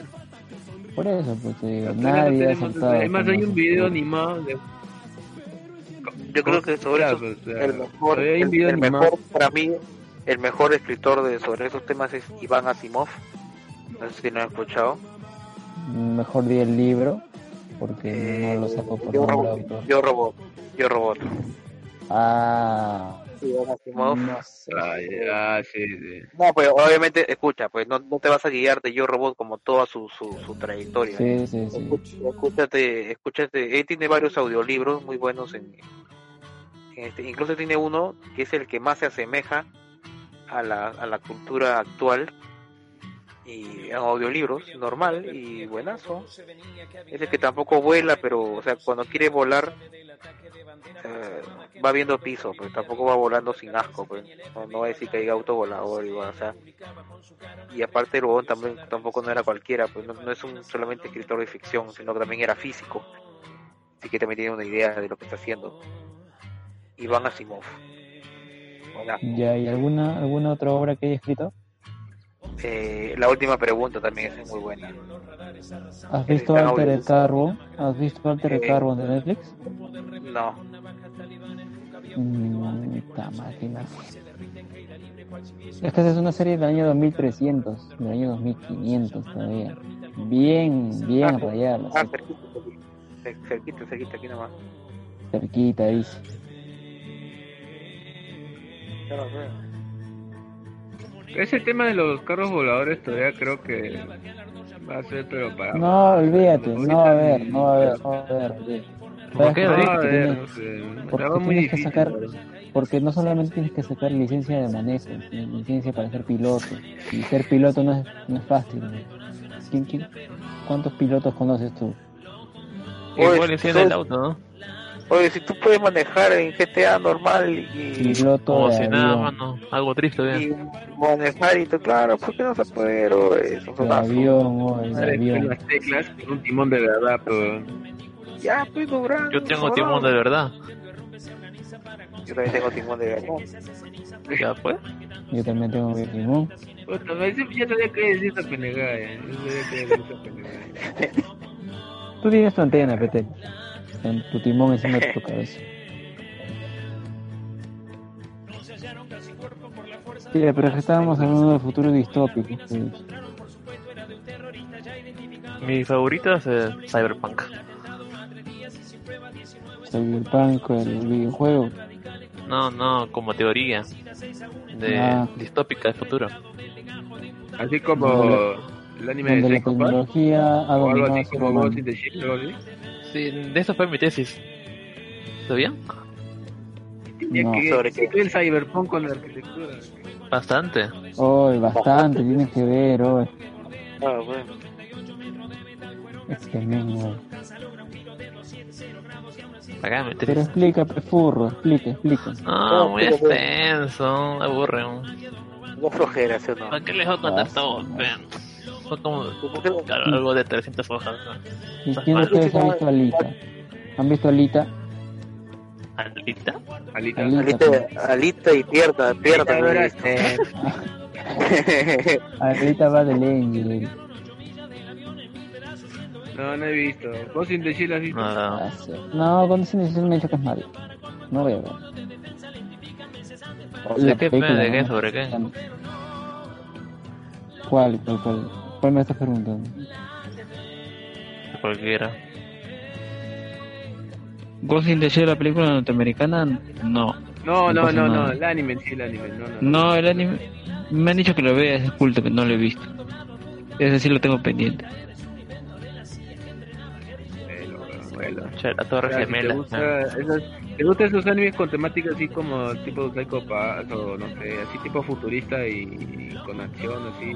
Por eso, pues te digo, no nadie ha tenemos- acertado. Además hay un video animado de... Yo creo que sobre eso, pues, o sea, el mejor, el, el animado. mejor para mí, el mejor escritor de sobre esos temas es Iván Asimov. No sé si lo han escuchado. Mejor di el libro, porque Eh, no lo saco por yo, robot, autor. yo robot, yo robot. Ah, Asimov. no sé. Ah, ya, sí, sí. No, pues obviamente, escucha, pues no, no te vas a guiar de Yo Robot como toda su, su, su trayectoria. Sí, sí, sí. Escu- Escúchate, escúchate, él tiene varios audiolibros muy buenos en, en este, incluso tiene uno que es el que más se asemeja a la, a la cultura actual y en audiolibros, normal y buenazo. Es el que tampoco vuela, pero o sea, cuando quiere volar eh, va viendo piso, pues tampoco va volando sin asco, pues no, no va a decir que hay auto volador igual, o sea, y aparte el huevón también tampoco no era cualquiera, pues no, no es un solamente escritor de ficción, sino que también era físico, así que también tiene una idea de lo que está haciendo. Iván Asimov. Hola. Ya, ¿y alguna, alguna otra obra que haya escrito? Eh, la última pregunta también es muy buena. ¿Has visto Alter. Carbon? ¿Has visto Alter Eh. Carbon de Netflix? No, Mm, ta máquina. Es que esa es una serie del año 2300, del año 2500 todavía. Bien, bien ah, serie. cerquita, cerquita, cerquita, aquí nomás. Cerquita, dice. Ese tema de los carros voladores todavía creo que va a ser, pero para... No, olvídate, no va a haber, no va a haber, no va a haber. Olvídate. ¿Por ¿Sabes qué? No, Porque no tienes que sacar- Porque no solamente tienes que sacar licencia de manejo, licencia para ser piloto. Y ser piloto no es, no es fácil. ¿no? ¿Quién, quién, ¿Cuántos pilotos conoces tú? Igual Oye, enciende tú- el auto, ¿no? Oye, si tú puedes manejar en GTA normal y, Piloto Como si nada, mano. Algo triste, vean. y manejar y tú, claro, ¿por qué no se puede? Eso, de sonazo. avión, o de Madre, avión. las teclas con un timón de verdad, pero... Ya, pues, Durán. Yo tengo timón de verdad. Yo también tengo timón de verdad. Ya, pues. Yo también tengo mi timón. Puta, me dice- ya sabía que decir esa pendejada, ya. Yo sabía que decir esa pendejada. Tú tienes tu antena, Pete. En tu timón encima de tu cabeza. Sí, pero estábamos hablando de futuro distópico. sí. Mi favorito es eh, Cyberpunk. Cyberpunk, el videojuego. No, no, como teoría de Ah. distópica de futuro. Así como el anime de la tecnología ha o algo así como. Ghost in the Shell. Sí, de eso fue mi tesis. ¿Sabían? No. que ¿Sobre que qué? el cyberpunk con la arquitectura. Bastante. Hoy, bastante, tienes que ver, hoy. Ah, bueno. Es que hoy. Acá me Pero explica, pe, furro, explica, explica. No, muy pues. extenso, aburre. ¿no? No flojera, ¿sí o no? ¿Para qué les voy a contar todo? ven? Fue como claro, algo de 300 hojas. ¿no? ¿Y quién de ustedes ha visto Alita? ¿Han visto Alita? ¿Alita? Alita. Alita. Alita, alita y pierda, pierda Alita va del Angel. No, no he visto. ¿Vos sin decir has visto? Nada. No, con ese me ha dicho que es malo. No voy a ver. ¿De qué? película, ¿De qué? ¿no? ¿Sobre qué? ¿Cuál? ¿Cuál? ¿Cuál? ¿Cuál me estás preguntando? Cualquiera. Ghost in the Shell, la película norteamericana, no. No, No no, no, no. El anime sí, el anime. No, no. No, el anime. Me han dicho que lo vea, es culto, pero no lo he visto. Ese sí lo tengo pendiente. Che, la torre Ya, si gemela. ¿Te, gusta ¿Te gustan esos animes con temática así como tipo Psycho Pass o no sé, así tipo futurista y, y con acción así,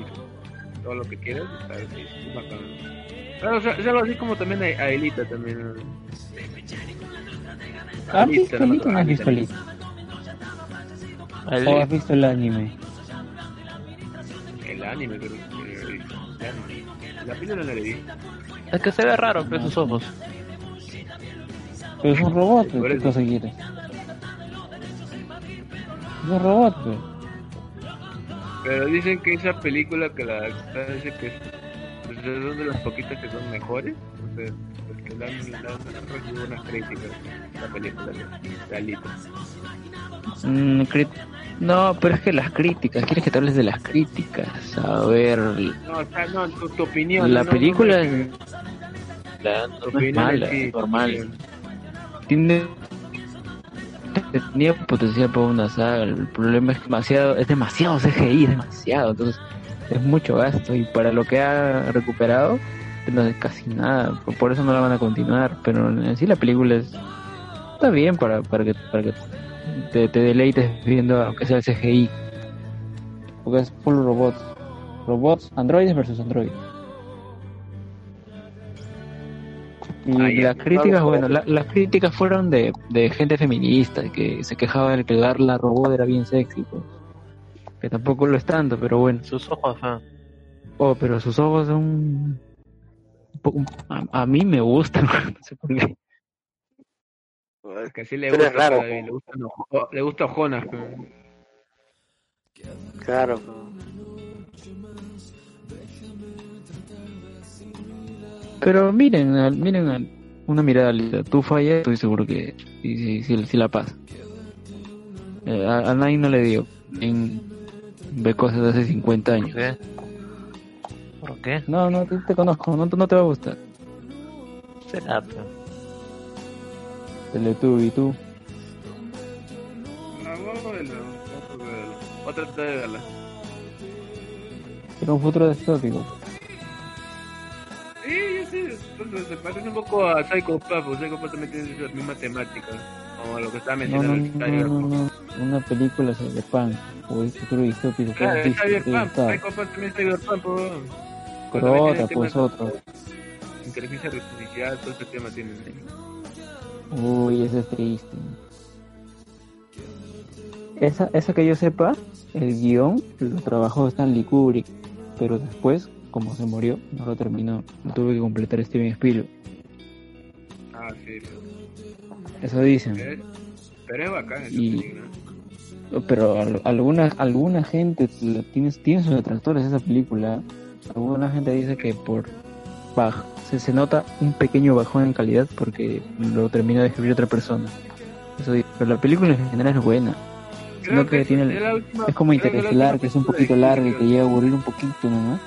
todo lo que quieras? ¿sabes? Sí, sí, bacán. Claro, o sea, es algo así como también a, a Elita también. ¿no? ¿Has visto Alita o no has visto Alita? ¿O has visto el anime? El anime, creo que he visto. El anime. La película no la vi. Es que se ve raro, pero sus ojos. Pero es un robot, Por ¿qué eso. cosa quieres? Es un robot, pues. Pero dicen que esa película que la parece que es, pues, es de las poquitas que son mejores. O sea, porque la han, la han recibido unas críticas la película de, Alita. Mm, no, pero es que las críticas, ¿quieres que te hables de las críticas? A ver, No, o sea, no, tu, tu opinión. la no, película no, es, la- tu es mala, es normal. opinión. Tiene tenía potencial para una saga. El problema es demasiado, es demasiado CGI, demasiado, entonces es mucho gasto y para lo que ha recuperado no es casi nada. Por, eso no la van a continuar, pero en sí la película es está bien para para que para que te, te deleites viendo aunque sea el CGI. Porque es full robots. Robots, androides versus androides. Y las críticas, bueno, la- las críticas fueron de, de gente feminista que se quejaba de que la robot era bien sexy, pues. que tampoco lo es tanto, pero bueno. Sus ojos, ah. Oh, pero sus ojos son a, a mí me gustan, no sé por qué. Es que así le gusta, raro, a David, le gusta, le gusta Ojona. pero- Claro. Pero miren, al- miren al- una mirada linda. Tú fallas, estoy seguro que sí, sí, sí, sí la pasa. Eh, a, a nadie no le dio. En, ve cosas de hace 50 ¿Por años. qué? ¿Por qué? No, no, te, te conozco, no, no te va a gustar. Será, pero... Teletubby, tú. Ah, vamos a verlo, vamos a verlo. Voy a tratar de verla. Era un futuro distópico. Sí, yo sé, entonces, se parece un poco a Psycho Pass, porque Psycho Pass también tiene esa misma temática, como lo que estaba mencionando no, el no, no, no. Una película sobre pan. O es futuro distópico. ¿qué Claro, es Cyberpunk? Psycho Pass también es Cyberpunk. Pero otra, pues otro. Inteligencia artificial, todo ese tema tiene. Uy, ese es triste. Esa, esa que yo sepa, el guion lo trabajó Stanley Kubrick, pero después, como se murió, no lo terminó. Lo tuve que completar Steven Spielberg. Ah, sí. Eso dicen. Pero es, pero es bacán esa Y- película. Pero al- alguna, alguna gente tiene, tiene sus detractores esa película. Alguna gente dice que por baj, se, se nota un pequeño bajón en calidad porque lo terminó de escribir otra persona. Eso dice. Pero la película en general es buena. Sino que tiene- es la última- Es como que Interestelar, última que es un poquito larga y te llega a aburrir un poquito nomás.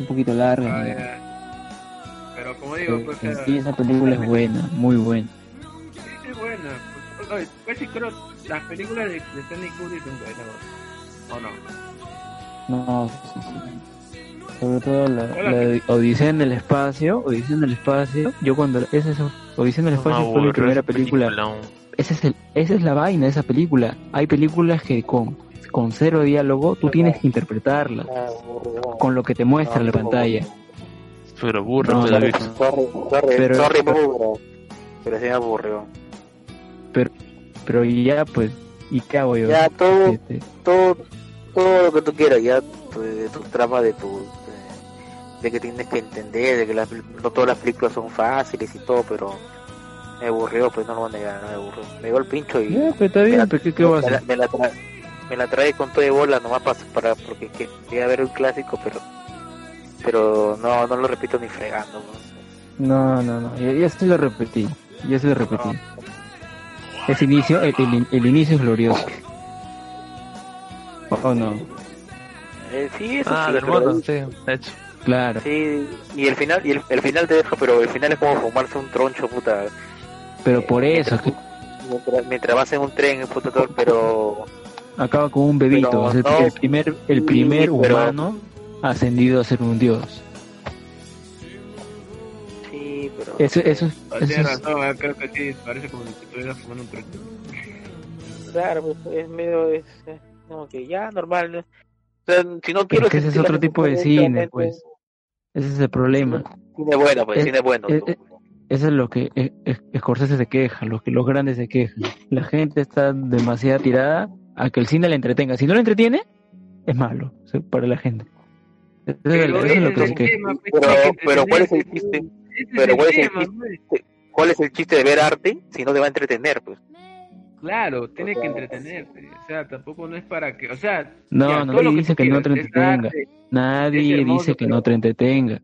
Un poquito larga. Ah, y- ya. Pero como digo, pues, en sea, sí, esa película es buena, muy buena. Sí, es buena. Pues, oye, casi creo las películas de, de Stanley Kubrick son buenas. ¿O no? No, sí, sí. Sobre todo la. La Odisea en el espacio, Odisea en el espacio, yo cuando esa es Odisea en el espacio fue mi primera película. Esa es el, esa es la vaina de esa película. Hay películas que con con cero diálogo tú tienes que interpretarlas con lo que te muestra la pantalla. Pero burro, No, pero. Sorry, sorry, Pero- sorry, pero, pero me aburrió. pero ya pues, ¿y qué hago yo? Ya todo, Este, todo, todo lo que tú quieras, ya tu, de tu trama de tu, de, de que tienes que entender, de que las, no todas las películas son fáciles y todo, pero me aburrió, pues no lo voy a negar, me aburrió. Me dio el pincho y ya, pues está bien, me la- pero ¿qué, qué voy a me la, hacer? me la tra- me la trae con todo de bola nomás para, para porque que, quería ver un clásico, pero pero no, no lo repito ni fregando. ¿no? No, no, no, ya, ya sí lo repetí, ya sí lo repetí. Ese inicio, el, el- el inicio es glorioso. ¿O no? Eh, sí, eso Ah, sí, de hecho. Claro, Sí, y el final, y el, el final te deja, pero el final es como fumarse un troncho, puta. pero por eso, Mientras, mientras vas en un tren, puta, todo, pero acaba con un bebito, Pero es el, no, el primer, el primer pero- humano ascendido a ser un dios. sí, pero Eso, eso, es- eso es- razón, ah, creo que sí, parece como si estuvieras fumando un tren. claro, pues, es medio, es, eh, como que ya normal. ¿no? O sea, si no quiero es que ese es otro tipo de cine, pues. Ese es el problema. Cine bueno, pues, Es- cine bueno. es- es- Eso es lo que eh, eh, Scorsese se queja, lo que los grandes se quejan. La gente está demasiado tirada a que el cine le entretenga. Si no le entretiene, es malo o sea, para la gente. Es, lo que tema, pues, Pero, pero ¿cuál es el chiste? ese es pero ¿cuál es el tema, chiste? pues. ¿Cuál es el chiste de ver arte si no te va a entretener, pues? Claro, tiene O sea, que entretenerse. O sea, tampoco no es para que. O sea, No, ya, no, todo lo nadie dice que no te entretenga. arte, Nadie dice que pero- no te entretenga.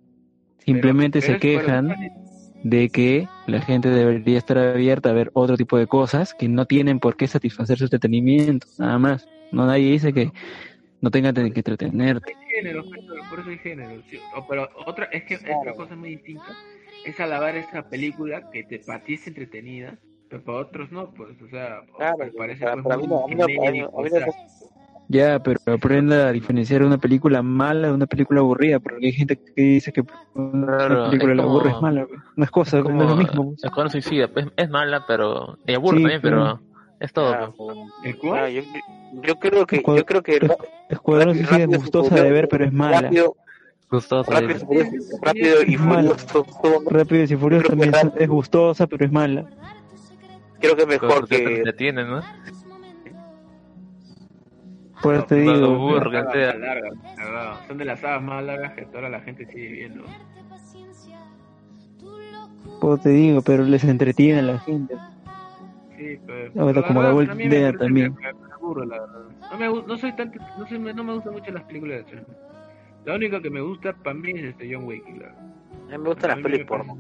Simplemente pero- se pero es- quejan pero- de que la gente debería estar abierta a ver otro tipo de cosas que no tienen por qué satisfacer su entretenimiento, nada más. No nadie dice que no tengan que entretenerte. Hay géneros, pero por eso hay géneros. sí. O- pero otra, es que otra cosa muy distinta es alabar esa película que te, para ti es entretenida, pero para otros no, pues, o sea, Claro, que parece para- pues, para mí muy no, a mí no- a mí no- a mí no- Ya, pero aprenda a diferenciar una película mala de una película aburrida, porque hay gente que dice que una Claro, película es la como- aburre es mala. pues. No es cosa, Es no es lo mismo. pues. El Escuadrón Suicida, es, es mala, pero. Y aburre Sí, también, pero. Es todo. Ah, pues. Ah, yo, yo creo que, yo creo que Escu- Escuadrón Rápido- Suicida es Rápido gustosa de Furioso- ver, pero es mala. rápido, Gustoso. rápido, y dice. furioso, rápido y Es furioso. Rápidos y que también Rápido- es gustosa, pero es mala. Creo que es mejor te que entretienen, ¿no? Por eso te No, digo. no. Sagas sea. más largas, cagado. Son de las sagas más largas que toda la gente sigue viendo. Por eso te digo, pero les entretiene a la gente. Sí, pero, Ah, bueno, como la verdad, Walking a mí me Dead parece también. Me, la. No, me, no soy tanto, no, me- no me gustan mucho las películas de acción. La única que me gusta para mí es este John Wick, la- a mí me gustan las pelis porno.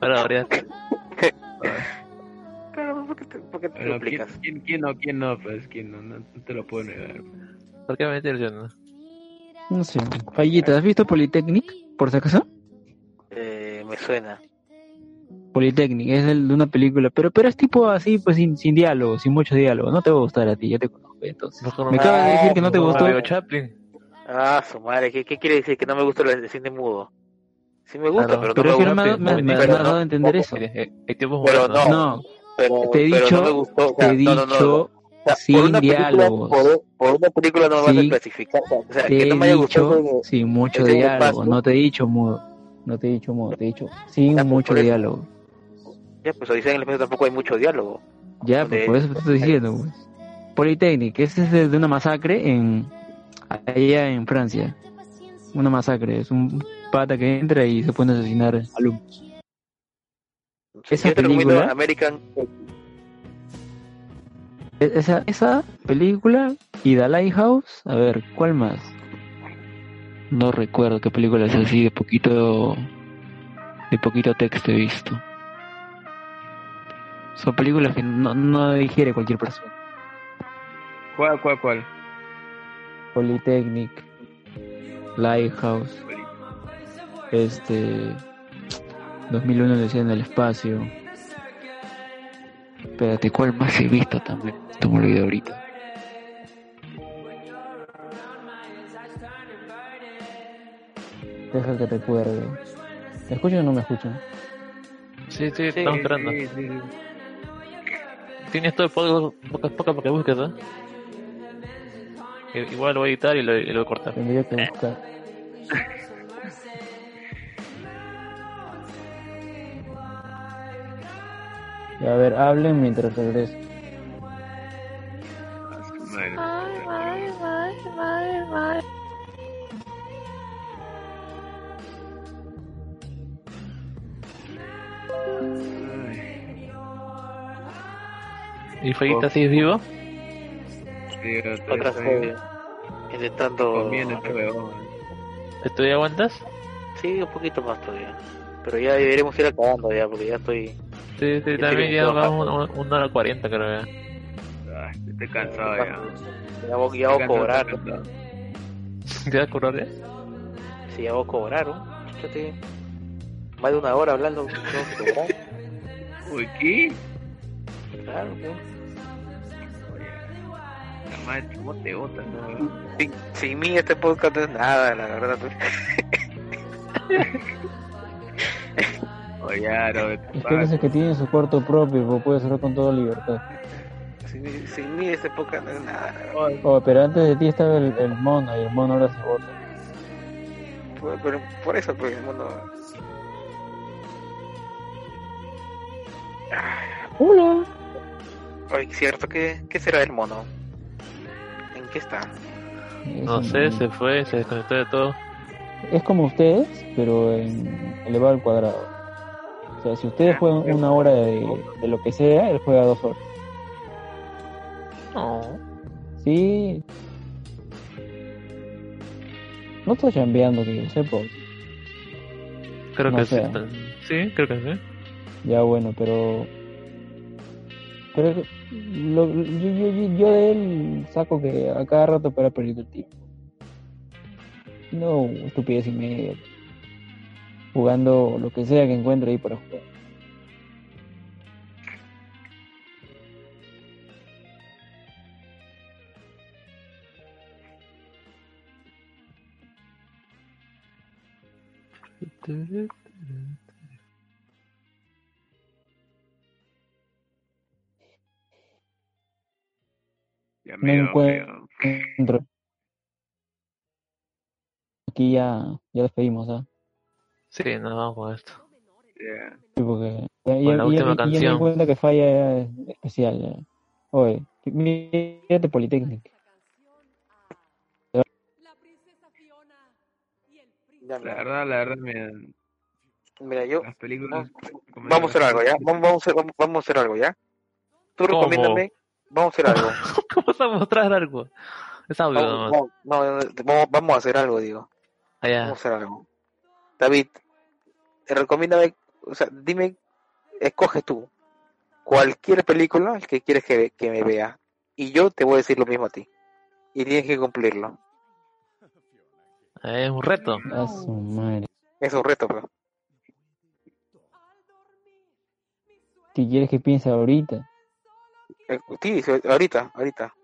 Para variar. ¿Por qué te, por qué te lo Pero ¿quién, explicas? quién, quién no, quién no, pues, quién no, no, no te lo puedo negar. ¿Por qué meter yo, no? No sé. Fallita, ¿has visto Polytechnic? Por si acaso. Eh, me suena. Polytechnic, es el de una película, pero pero es tipo así, pues sin, sin diálogo, sin mucho diálogo. No te va a gustar a ti, ya te conozco. Entonces, Mejor me no- acabas de decir que no te no, gustó. Chaplin. Ah, su madre, ¿qué, qué quiere decir? Que no me gusta el cine mudo. Sí me gusta, Claro, pero, Pero no es que me no gusta. me, me- me- me pero has dado no- a entender eso. Mire, eh, hay tiempos Pero te he pero dicho, no me gustó. o te he no, no, no, dicho O sea, sin por una película- diálogos. Por, por una película no me vas a clasificar. O sea, te que no he me haya gustado. dicho sin mucho diálogo. No te he dicho mudo. No te he dicho mudo, te he dicho sin Ya, pues, mucho diálogo. Ya, pues Odisea en el espacio tampoco hay mucho diálogo. Ya, pues por eso te estoy diciendo. Pues. Polytechnic, ese es de de una masacre en allá en Francia. Una masacre, es un pata que entra y se pone a asesinar alumnos. Esa Yo te recomiendo película- American. E- Esa, esa película y The Lighthouse, a ver, ¿cuál más? No recuerdo qué película es así, de poquito de poquito texto he visto. Son películas que no, no digiere cualquier persona. ¿Cuál, cuál, cuál? Polytechnic, Lighthouse, este 2001 Odisea en el espacio. Espérate, ¿cuál más he visto también? Esto me olvidé ahorita. Deja que recuerde. ¿Me escuchan o no me escuchan? Sí, sí, estamos esperando. Sí, sí, sí. Tienes todo el poco, pocas pocas para que busques, ¿eh? Igual lo voy a editar y lo, y lo voy a cortar. Tendría que buscar. A ver, hablen mientras regreso. Su madre. Ay, ¿Y Feguita sigues vivo? tío, estoy- Otra este huevón. ¿Tú ya aguantas? Sí, un poquito más todavía. Pero ya deberíamos ir acabando ya, porque ya estoy. Sí, sí, también ya vamos una, hora cuarenta creo ya. Ay, estoy cansado ya. Ya voy, ya voy a cobrar. ¿Te vas a cobrar ya? Sí, ya voy a cobrar, ¿no? Más de una hora hablando. Uy, ¿qué? Claro, ¿no? Oye, la madre, ¿cómo te botas, no? Sin, sin mí este podcast no es nada, la verdad. Es que dice que tiene su cuarto propio, pues puede hacerlo con toda libertad. Sin, mí- sin mí este podcast no es nada. Oh, pero antes de ti estaba el, el mono y el mono ahora se bota. Por, pero por eso, pues, el mundo. Hola. Oye, ¿cierto? ¿Qué, ¿Qué será el mono? ¿En qué está? No sé, se fue, se desconectó de todo. Es como ustedes, pero en elevado al cuadrado. O sea, si ustedes juegan una hora de, de lo que sea, él juega dos horas. No. Sí. No estoy chambeando, que yo sepa. Creo No que sé. sí. está- Sí, creo que sí. Ya bueno, pero... Pero lo- yo, yo, yo- yo de él saco que a cada rato para perder el tiempo. No, estupidez y media. Jugando lo que sea que encuentre ahí para jugar. Ya me encuentro. Aquí ya, ya despedimos, ¿ah? Sí, nos vamos con esto. Ya. Sí, porque ya, Con ya- la ya- última ya me canción. di cuenta que falla ya es especial. ya. Oye, mírate Polytechnic. Ya, La verdad, la verdad, mira, mira, yo. las películas... como Vamos a hacer algo, ¿ya? Vamos, vamos, a hacer, vamos, vamos a hacer algo, ¿ya? Tú ¿Cómo? recomiéndame. Vamos a hacer algo. ¿Cómo vas a mostrar algo? Es audio Vamos, nomás. vamos, no, no, vamos, vamos a hacer algo, digo. Allá. Vamos a hacer algo. David, eh, recomiéndame, o sea, dime, escoge tú cualquier película que quieres que, que me vea. Y yo te voy a decir lo mismo a ti. Y tienes que cumplirlo. Es un reto. Es un reto, pero. Si quieres que piense ahorita. Eh, Sí, sí, ahorita, ahorita.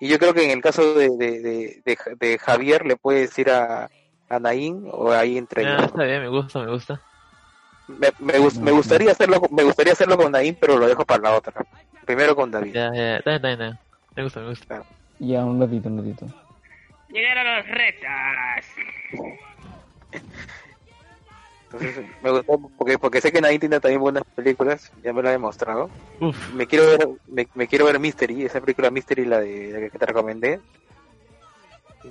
Y yo creo que en el caso de, de, de, de, de Javier le puede decir a, a Naín o ahí entre Ya, ellos. está bien, me gusta, me gusta. Me, me, me gustaría hacerlo con- me gustaría hacerlo con Naín, pero lo dejo para la otra. Primero con David. Ya, ya, está bien. Me gusta, me gusta. Ya, un ratito, un ratito. Llegaron los retas. Entonces me gustó porque porque sé que Naín tiene también buenas películas, ya me lo ha demostrado. Uf, Me quiero ver me, me quiero ver Mystery, esa película Mystery la de la que te recomendé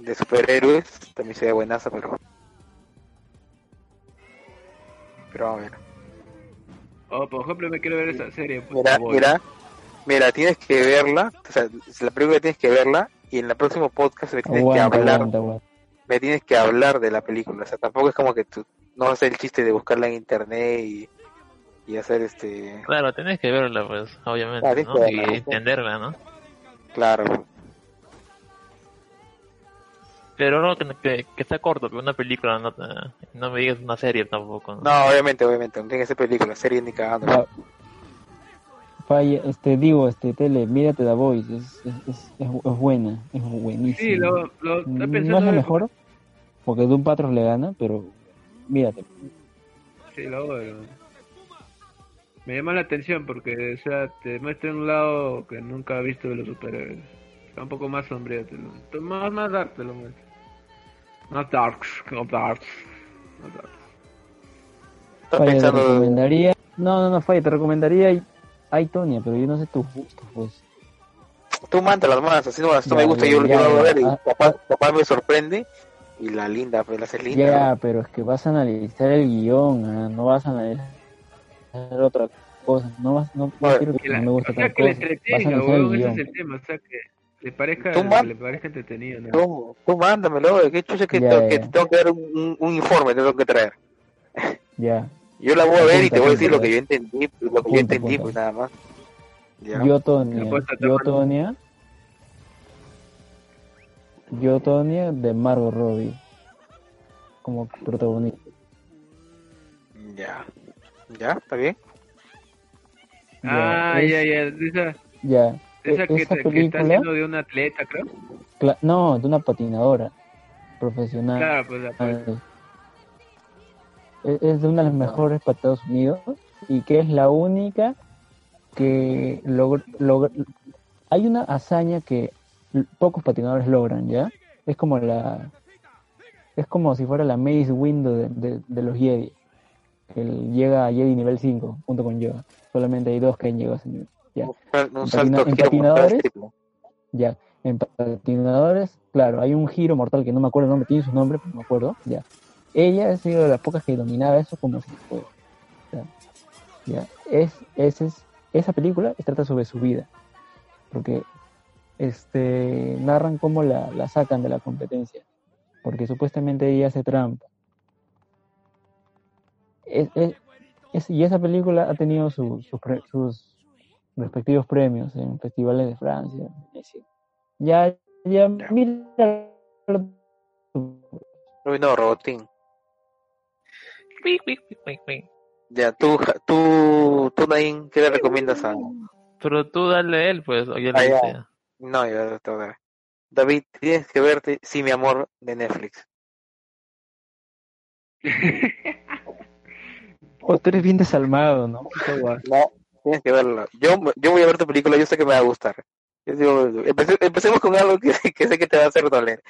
de superhéroes, también se ve buenaza, pero pero vamos a ver. Oh, por ejemplo, me quiero ver esa serie. por Mira, favor. mira, mira, tienes que verla, o sea, la película tienes que verla y en el próximo podcast me tienes Aguanta, que hablar, aguanta, aguanta. me tienes que hablar de la película, o sea, tampoco es como que tú no hacer el chiste de buscarla en internet y, y hacer este, claro, tenés que verla, pues, obviamente, Ah, ¿no? que Y entenderla, ¿no? claro, Pero no que, que, que sea corto, pero una película, no, no me digas una serie tampoco. ¿no? no, obviamente, obviamente, no tiene que ser película, serie ni cagando. Ah, Falla, este, digo, este, tele, mírate The Voice, es, es, es, es, buena, es buenísima. Sí, lo, lo estoy no pensando. es la ver- mejor, porque Doom Patrol le gana, pero mírate. Sí, lo hago, Me llama la atención porque, o sea, te muestra un lado que nunca he visto de los superhéroes. Está un poco más sombrío, te lo- más, más dark te lo muestra. Más darks, no darks. Más darks. Falla, te recomendaría, no, no, no, Falla, te recomendaría hay Tonia, pero yo no sé tus gustos, pues. Tú mándalo más, así no, esto me gusta, yo, lo voy a ver y Ah, papá, papá me sorprende y la linda, pues la hace linda. Ya, pero es que vas a analizar el guion, ah, no vas a analizar otra cosa. No vas, no, no Bueno, quiero Que que la- no me gusta o sea, que cosa. Vas a entretenga, analizar el weón, ese es el tema, o sea, que le parezca, Tú man- le parezca entretenido, ¿no? Tú, tú mándamelo, que chucha que, tengo, ya. que te tengo que dar un, un, informe, te tengo que traer. Ya. Yo la voy a ver y te voy a decir lo que yo entendí, lo que yo entendí, pues nada más. Ya. Yo Tonia, Apuesta, yo Tamara. Tonia, yo Tonia de Margot Robbie como protagonista. Ya. Ya, está bien. Ah, ya, ya, Ya, de esa e- que, te- que está película, haciendo de una atleta, creo. no, de una patinadora profesional. Claro, pues, la- pues, Es es de una de las mejores para Estados Unidos y que es la única que logra, logra- hay una hazaña que pocos patinadores logran, ¿ya? Es como la es como si fuera la Maze Window de, de- de los Jedi. Él llega a Jedi nivel 5 junto con Yoda. Solamente hay dos que han llegado a ese nivel. Ya. Un En salto patina- en giro mortal patinadores. Ya, en patinadores, claro, hay un giro mortal que no me acuerdo el nombre, tiene su nombre, pero no me acuerdo, ya. Ella ha sido de las pocas que dominaba eso como si fuera. Ya, ya. Es, ese es, esa película trata sobre su vida, porque este, narran cómo la, la sacan de la competencia, porque supuestamente ella hace trampa. Es- es- es- y esa película ha tenido sus respectivos premios en festivales de Francia. Ya, ya, mira. Uy, no, Robotín. Ya, tú, ja- tú, tú, Nain, ¿qué le recomiendas a...? Pero tú dale a él, pues, o Ah, le. No, ya te voy a ver. David, tienes que verte Sí, mi amor, de Netflix. Oh, tú eres bien desalmado, ¿no? No, tienes que verla. Yo, yo voy a ver tu película, yo sé que me va a gustar. Yo digo, empece- empecemos con algo que, que sé que te va a hacer doler.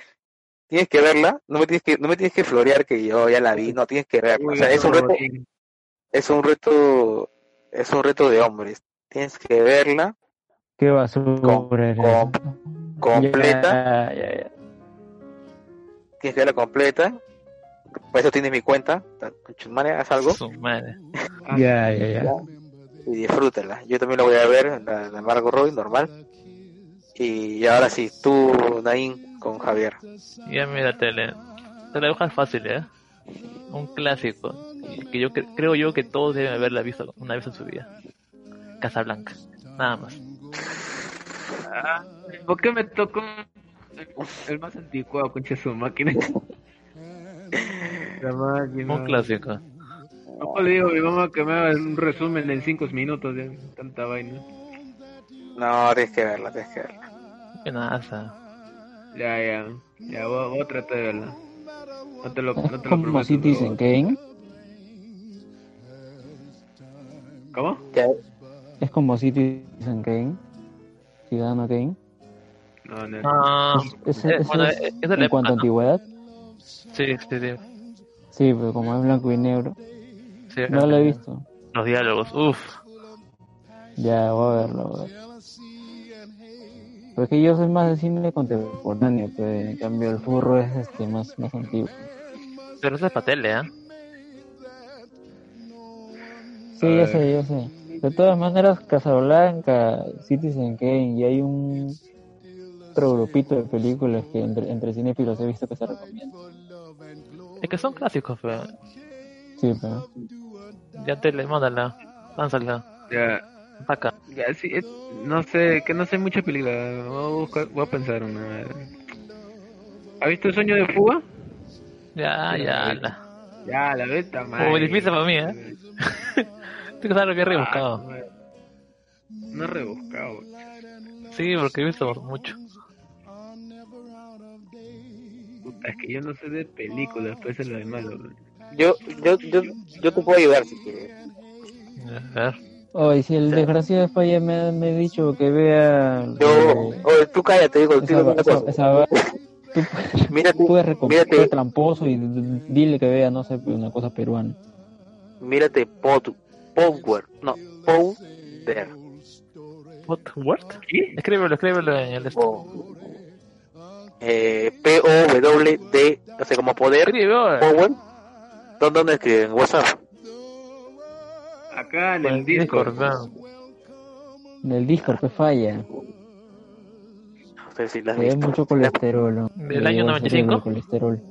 Tienes que verla, no me tienes que, no me tienes que florear que yo ya la vi, no tienes que verla. O sea, es un reto, es un reto, es un reto de hombres. Tienes que verla Qué basura eres. com- completa, Ya, ya, ya. tienes que verla completa. Por eso tienes mi cuenta, haz algo Su madre. Ya, ya, ya. Y disfrútala. Yo también la voy a ver, la de Margot Robbie, normal. Y ahora sí, tú, Nain, con Javier. Ya mira tele. Te la dejas fácil, ¿eh? Un clásico. Que yo cre- creo yo que todos deben haberla visto una vez en su vida. Casablanca. Nada más. Ah, ¿Por qué me tocó el más anticuado, concha su máquina? La máquina. Un clásico. Ojo, le digo a mi mamá que me haga un resumen en 5 minutos de tanta vaina. No, tienes que verla, tienes que verla. Que nada. Ya, ya. Ya, voy, voy a tratar de verla. No te lo, no Es te lo como prometo. Citizen Kane. ¿Cómo? Ya, Es como Citizen Kane. Ciudadano Kane. No, no. Ah, Es, eh, es- bueno, es- es en cuanto a antigüedad. Sí, sí, sí. Sí, pero como es blanco y negro. Sí No lo he visto. Los diálogos, uff. Ya, voy a verlo. voy a verlo. Porque yo soy más de cine contemporáneo, pero en cambio el furro es este más, más antiguo. Pero eso es para tele, ¿eh? Sí, ya sé, ya sé. De todas maneras, Casablanca, Citizen Kane, y hay un otro grupito de películas que entre, entre cinéfilos he visto que se recomiendan. Es que son clásicos, pero Sí, pero ya tele, mándala. Lánzala. Ya, Saca. ya, sí. es- no sé, que no sé mucha película. Voy a, buscar- voy a pensar una. ¿Ha visto el sueño de fuga? Ya, ya. la. Ya, la beta, man. Muy difícil para mí, ¿eh? Tú que sabes lo que he rebuscado. No he rebuscado. Sí, porque he visto mucho. Puta, es que yo no sé de películas, pues es lo de malo. Yo, yo, yo, yo te puedo ayudar si quieres. A ver. Oh, y si el desgraciado de Falla me, me ha dicho que vea. Yo, eh, oye, tú cállate, digo, esa, digo una esa, cosa. esa- tú Mírate, puedes recomendar mírate, tramposo y dile que vea, no sé, una cosa peruana. mírate Pod, Power, no, Powder. What? What? ¿Qué? Escríbelo, escríbelo en el... O, eh, P-O-W-D, o sea, como poder, Escribe, Power. ¿Dónde, dónde escriben? ¿En WhatsApp? Acá en el Discord. weón. En el Discord que falla. No sé si la has Le da visto. mucho colesterol. ¿Del año lleva al cerebro 95? el colesterol.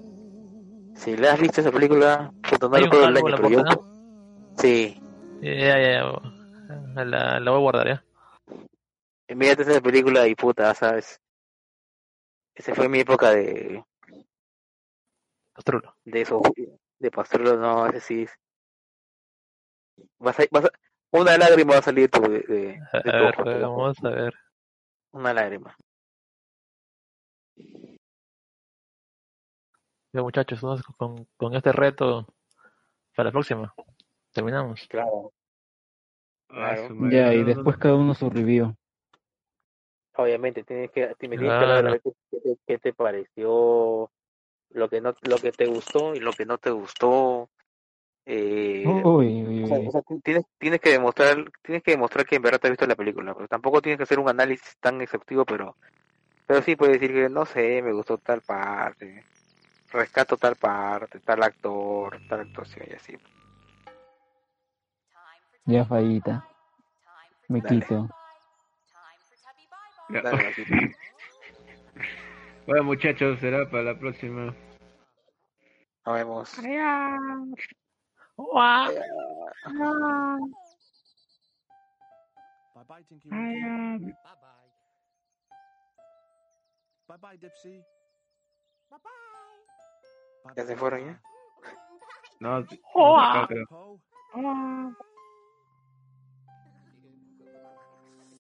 Si la has visto esa película, puta, no Hay recuerdo el año, pero yo... Sí, Ya, ya, ya. La, la voy a guardar, ¿ya? mírate esa película y puta, ¿sabes? Esa fue mi época de, Pastrulo. de eso, de pastrullo, no, ese sí. es- Vas a, vas a- una lágrima va a salir tu, de, de, A de tu ver, ojo, te lo juro. vamos a ver. Una lágrima. Ya, muchachos, con, con este reto para la próxima. Terminamos. Claro. Ya, y después cada uno su review. Obviamente, tienes que, me tienes que hablar Claro. qué, te, qué te pareció, lo que no, lo que te gustó y lo que no te gustó. Eh, Uy, uy, O sea, uy. o sea, ti- tienes, tienes que demostrar, tienes que demostrar que en verdad te has visto la película, pero tampoco tienes que hacer un análisis tan exhaustivo, pero, pero sí puedes decir que no sé, me gustó tal parte, rescato tal parte, tal actor, tal actuación y así. Ya fallita. Me Dale. quito. Dale. Bueno, muchachos, será para la próxima. Nos vemos. Bye bye, Tinky Winky. Bye bye. Bye bye, Dipsy. Bye bye. ¿Ya se fueron ya? No, Joa. acá creo.